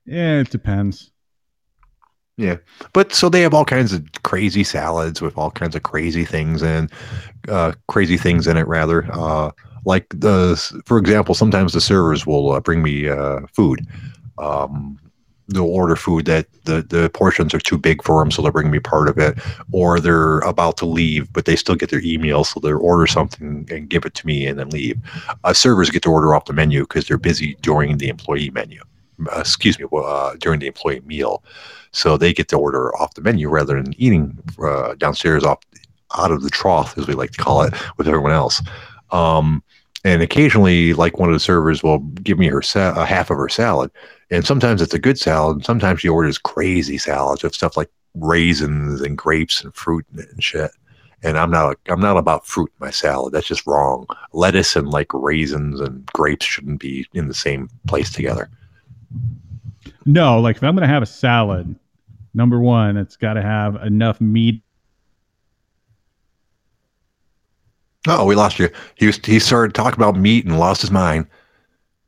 Yeah, it depends. Yeah, but so they have all kinds of crazy salads with all kinds of crazy things and uh, crazy things in it. Rather, uh, like the for example, sometimes the servers will uh, bring me uh, food. Um, they'll order food that the the portions are too big for them, so they'll bring me part of it, or they're about to leave, but they still get their email, so they'll order something and give it to me and then leave. Uh, servers get to order off the menu because they're busy during the employee menu. Uh, excuse me, uh, during the employee meal, so they get to order off the menu rather than eating uh, downstairs off out of the trough, as we like to call it, with everyone else. Um, and occasionally, like one of the servers will give me her sa- a half of her salad, and sometimes it's a good salad. And sometimes she orders crazy salads with stuff like raisins and grapes and fruit and shit. And I'm not I'm not about fruit in my salad. That's just wrong. Lettuce and like raisins and grapes shouldn't be in the same place together. No, like if I'm going to have a salad, number one, it's got to have enough meat. Oh, we lost you. He was, he started talking about meat and lost his mind,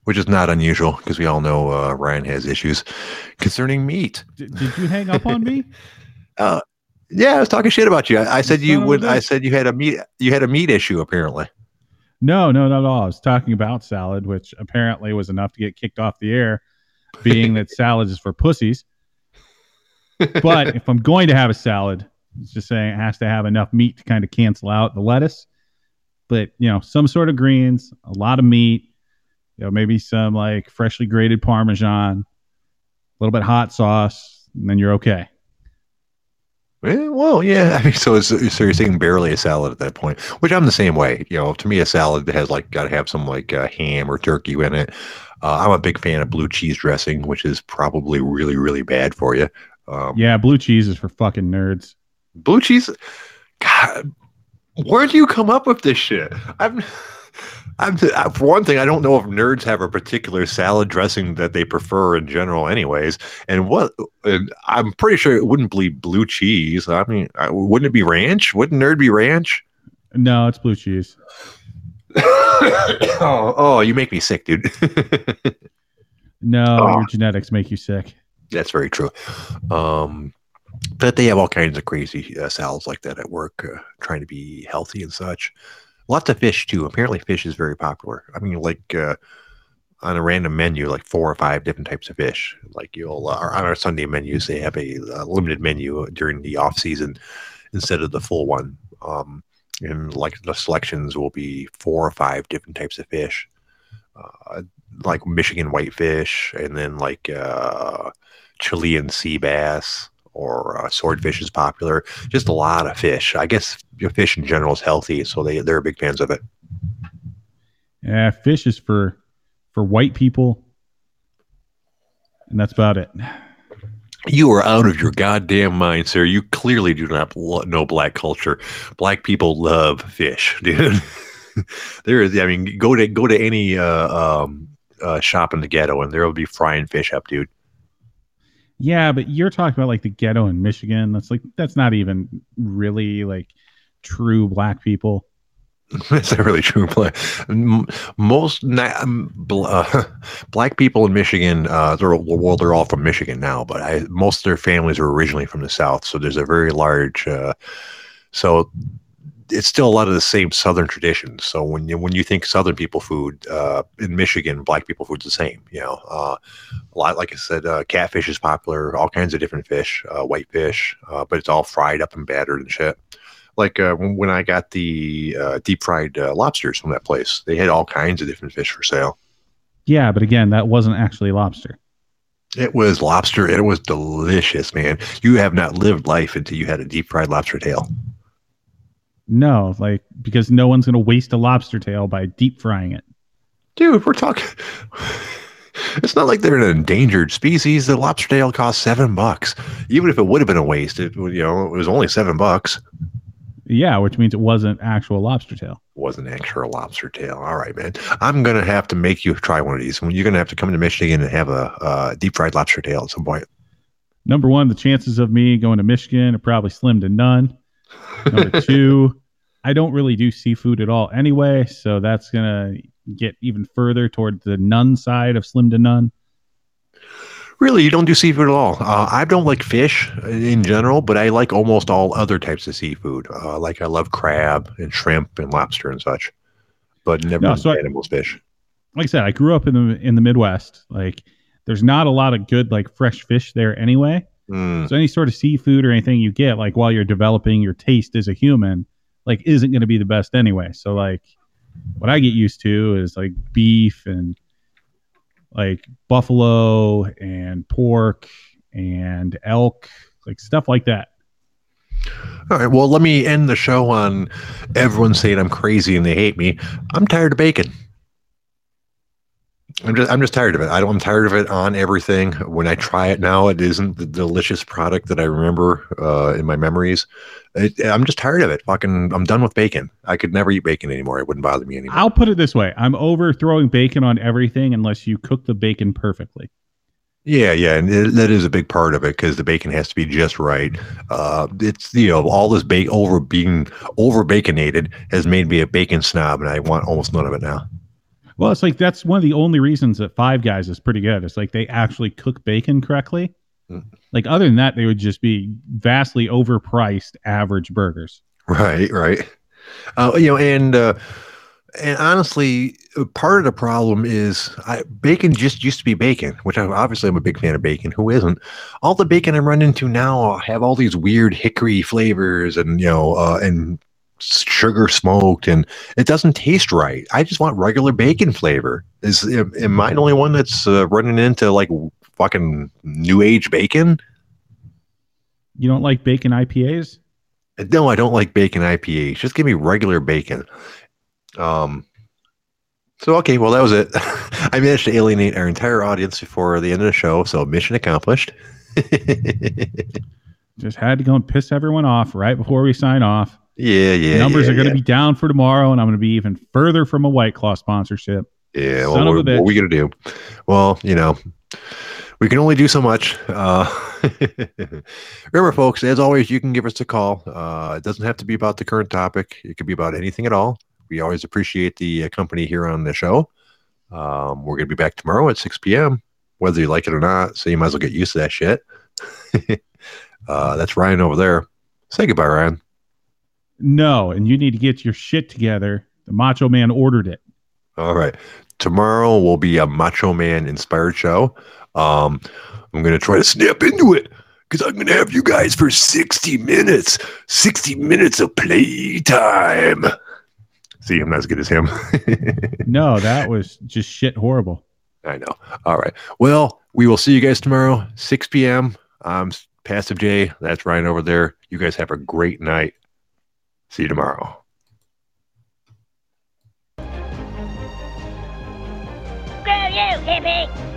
which is not unusual because we all know uh, Ryan has issues concerning meat. D- did you hang up on me? Uh, yeah, I was talking shit about you. I, I said you son of a would. I said you had a meat. You had a meat issue apparently. No, no, not at all. I was talking about salad, which apparently was enough to get kicked off the air, being that salad is for pussies. But if I'm going to have a salad, it's just saying it has to have enough meat to kind of cancel out the lettuce. But you know, some sort of greens, a lot of meat, you know, maybe some like freshly grated Parmesan, a little bit hot sauce, and then you're okay. Eh, Well, yeah. I mean, so it's, so you're saying barely a salad at that point, which I'm the same way. You know, to me, a salad has like got to have some like uh, ham or turkey in it. Uh, I'm a big fan of blue cheese dressing, which is probably really, really bad for you. Um, Yeah, blue cheese is for fucking nerds. Blue cheese. God, where do you come up with this shit? I'm. I'm I- for one thing, I don't know if nerds have a particular salad dressing that they prefer in general, anyways. And what? And I'm pretty sure it wouldn't be blue cheese. I mean, wouldn't it be ranch? Wouldn't nerd be ranch? No, it's blue cheese. oh, oh, you make me sick, dude. No, Oh. your genetics make you sick. That's very true. Um, but they have all kinds of crazy uh, salads like that at work, uh, trying to be healthy and such. Lots of fish too. Apparently, fish is very popular. I mean, like uh, on a random menu, like four or five different types of fish. Like you'll uh, on our Sunday menus, they have a, uh limited menu during the off season instead of the full one. Um, and like the selections will be four or five different types of fish. Uh, like Michigan whitefish, and then like uh, Chilean sea bass or uh, swordfish is popular. Just a lot of fish. I guess fish in general is healthy, so they they're big fans of it. Yeah, fish is for for white people, and that's about it. You are out of your goddamn mind, sir. You clearly do not lo- know black culture. Black people love fish, dude. there is, I mean, go to go to any uh, um, uh, shop in the ghetto, and there will be frying fish up, dude. Yeah, but you're talking about like the ghetto in Michigan. That's like that's not even really like true black people. That's not really true. M- most na- uh, black people in Michigan, uh, they're well, they're all from Michigan now, but I, most of their families were originally from the South. So there's a very large. Uh, so it's still a lot of the same Southern traditions. So when you when you think Southern people food uh, in Michigan, black people food's the same. You know, uh, a lot like I said, uh, catfish is popular. All kinds of different fish, uh, whitefish, uh, but it's all fried up and battered and shit like uh, when I got the uh, deep fried uh, lobsters from that place, they had all kinds of different fish for sale. Yeah, but again, that wasn't actually lobster. It was lobster and it was delicious, man. You have not lived life until you had a deep fried lobster tail. No, like because no one's gonna waste a lobster tail by deep frying it. Dude, we're talking. It's not like they're an endangered species. The lobster tail costs seven bucks. Even if it would have been a waste, it would- you know it was only seven bucks. Yeah, which means it wasn't actual lobster tail. wasn't actual lobster tail. All right, man. I'm gonna have to make you try one of these. You're gonna have to come to Michigan and have a uh, deep fried lobster tail at some point. Number one, the chances of me going to Michigan are probably slim to none. Number two, I don't really do seafood at all anyway, so that's gonna get even further toward the none side of slim to none. Really, you don't do seafood at all. Uh, I don't like fish in general, but I like almost all other types of seafood. Uh, like I love crab and shrimp and lobster and such, but never No, so I- animals fish. Like I said, I grew up in the in the Midwest. Like, there's not a lot of good like fresh fish there anyway. Mm, So any sort of seafood or anything you get, like while you're developing your taste as a human, like isn't going to be the best anyway. So like, what I get used to is like beef and like buffalo and pork and elk, like stuff like that. All right. Well, let me end the show on everyone saying I'm crazy and they hate me. I'm tired of bacon. I'm just I'm just tired of it. I don't, I'm tired of it on everything. When I try it now, it isn't the delicious product that I remember uh, in my memories. It, I'm just tired of it. Fucking, I'm done with bacon. I could never eat bacon anymore. It wouldn't bother me anymore. I'll put it this way: I'm over throwing bacon on everything unless you cook the bacon perfectly. Yeah, yeah, and it, that is a big part of it because the bacon has to be just right. Uh, it's you know all this bacon over being over baconated has made me a bacon snob, and I want almost none of it now. Well, it's like that's one of the only reasons that Five Guys is pretty good. It's like they actually cook bacon correctly. Mm. Like other than that, they would just be vastly overpriced average burgers. Right, right. Uh, you know, and uh, and honestly, part of the problem is I, bacon just used to be bacon, which I obviously I'm a big fan of bacon. Who isn't? All the bacon I run into now have all these weird hickory flavors, and you know, uh, and sugar smoked, and it doesn't taste right. I just want regular bacon flavor. Is am, I the only one that's uh, running into like fucking new age bacon? You don't like bacon IPAs? No, I don't like bacon IPAs. Just give me regular bacon. Um. So okay, well that was it. I managed to alienate our entire audience before the end of the show, so mission accomplished. Just had to go and piss everyone off right before we sign off. Yeah, yeah. Numbers yeah, are going to yeah. be down for tomorrow, and I'm going to be even further from a White Claw sponsorship. Yeah, Son well, of a what, what are we gonna do? Well, you know, we can only do so much. Uh, remember, folks, as always, you can give us a call. Uh, it doesn't have to be about the current topic. It could be about anything at all. We always appreciate the uh, company here on the show. Um, we're gonna be back tomorrow at 6 p.m. Whether you like it or not, so you might as well get used to that shit. uh, that's Ryan over there. Say goodbye, Ryan. No, and you need to get your shit together. The Macho Man ordered it. All right. Tomorrow will be a Macho Man inspired show. Um, I'm going to try to snap into it because I'm going to have you guys for 60 minutes. 60 minutes of playtime. See, I'm not as good as him. No, that was just shit horrible. I know. All right. Well, we will see you guys tomorrow, 6 p.m. I'm Passive J. That's Ryan over there. You guys have a great night. See you tomorrow. Screw you, hippie!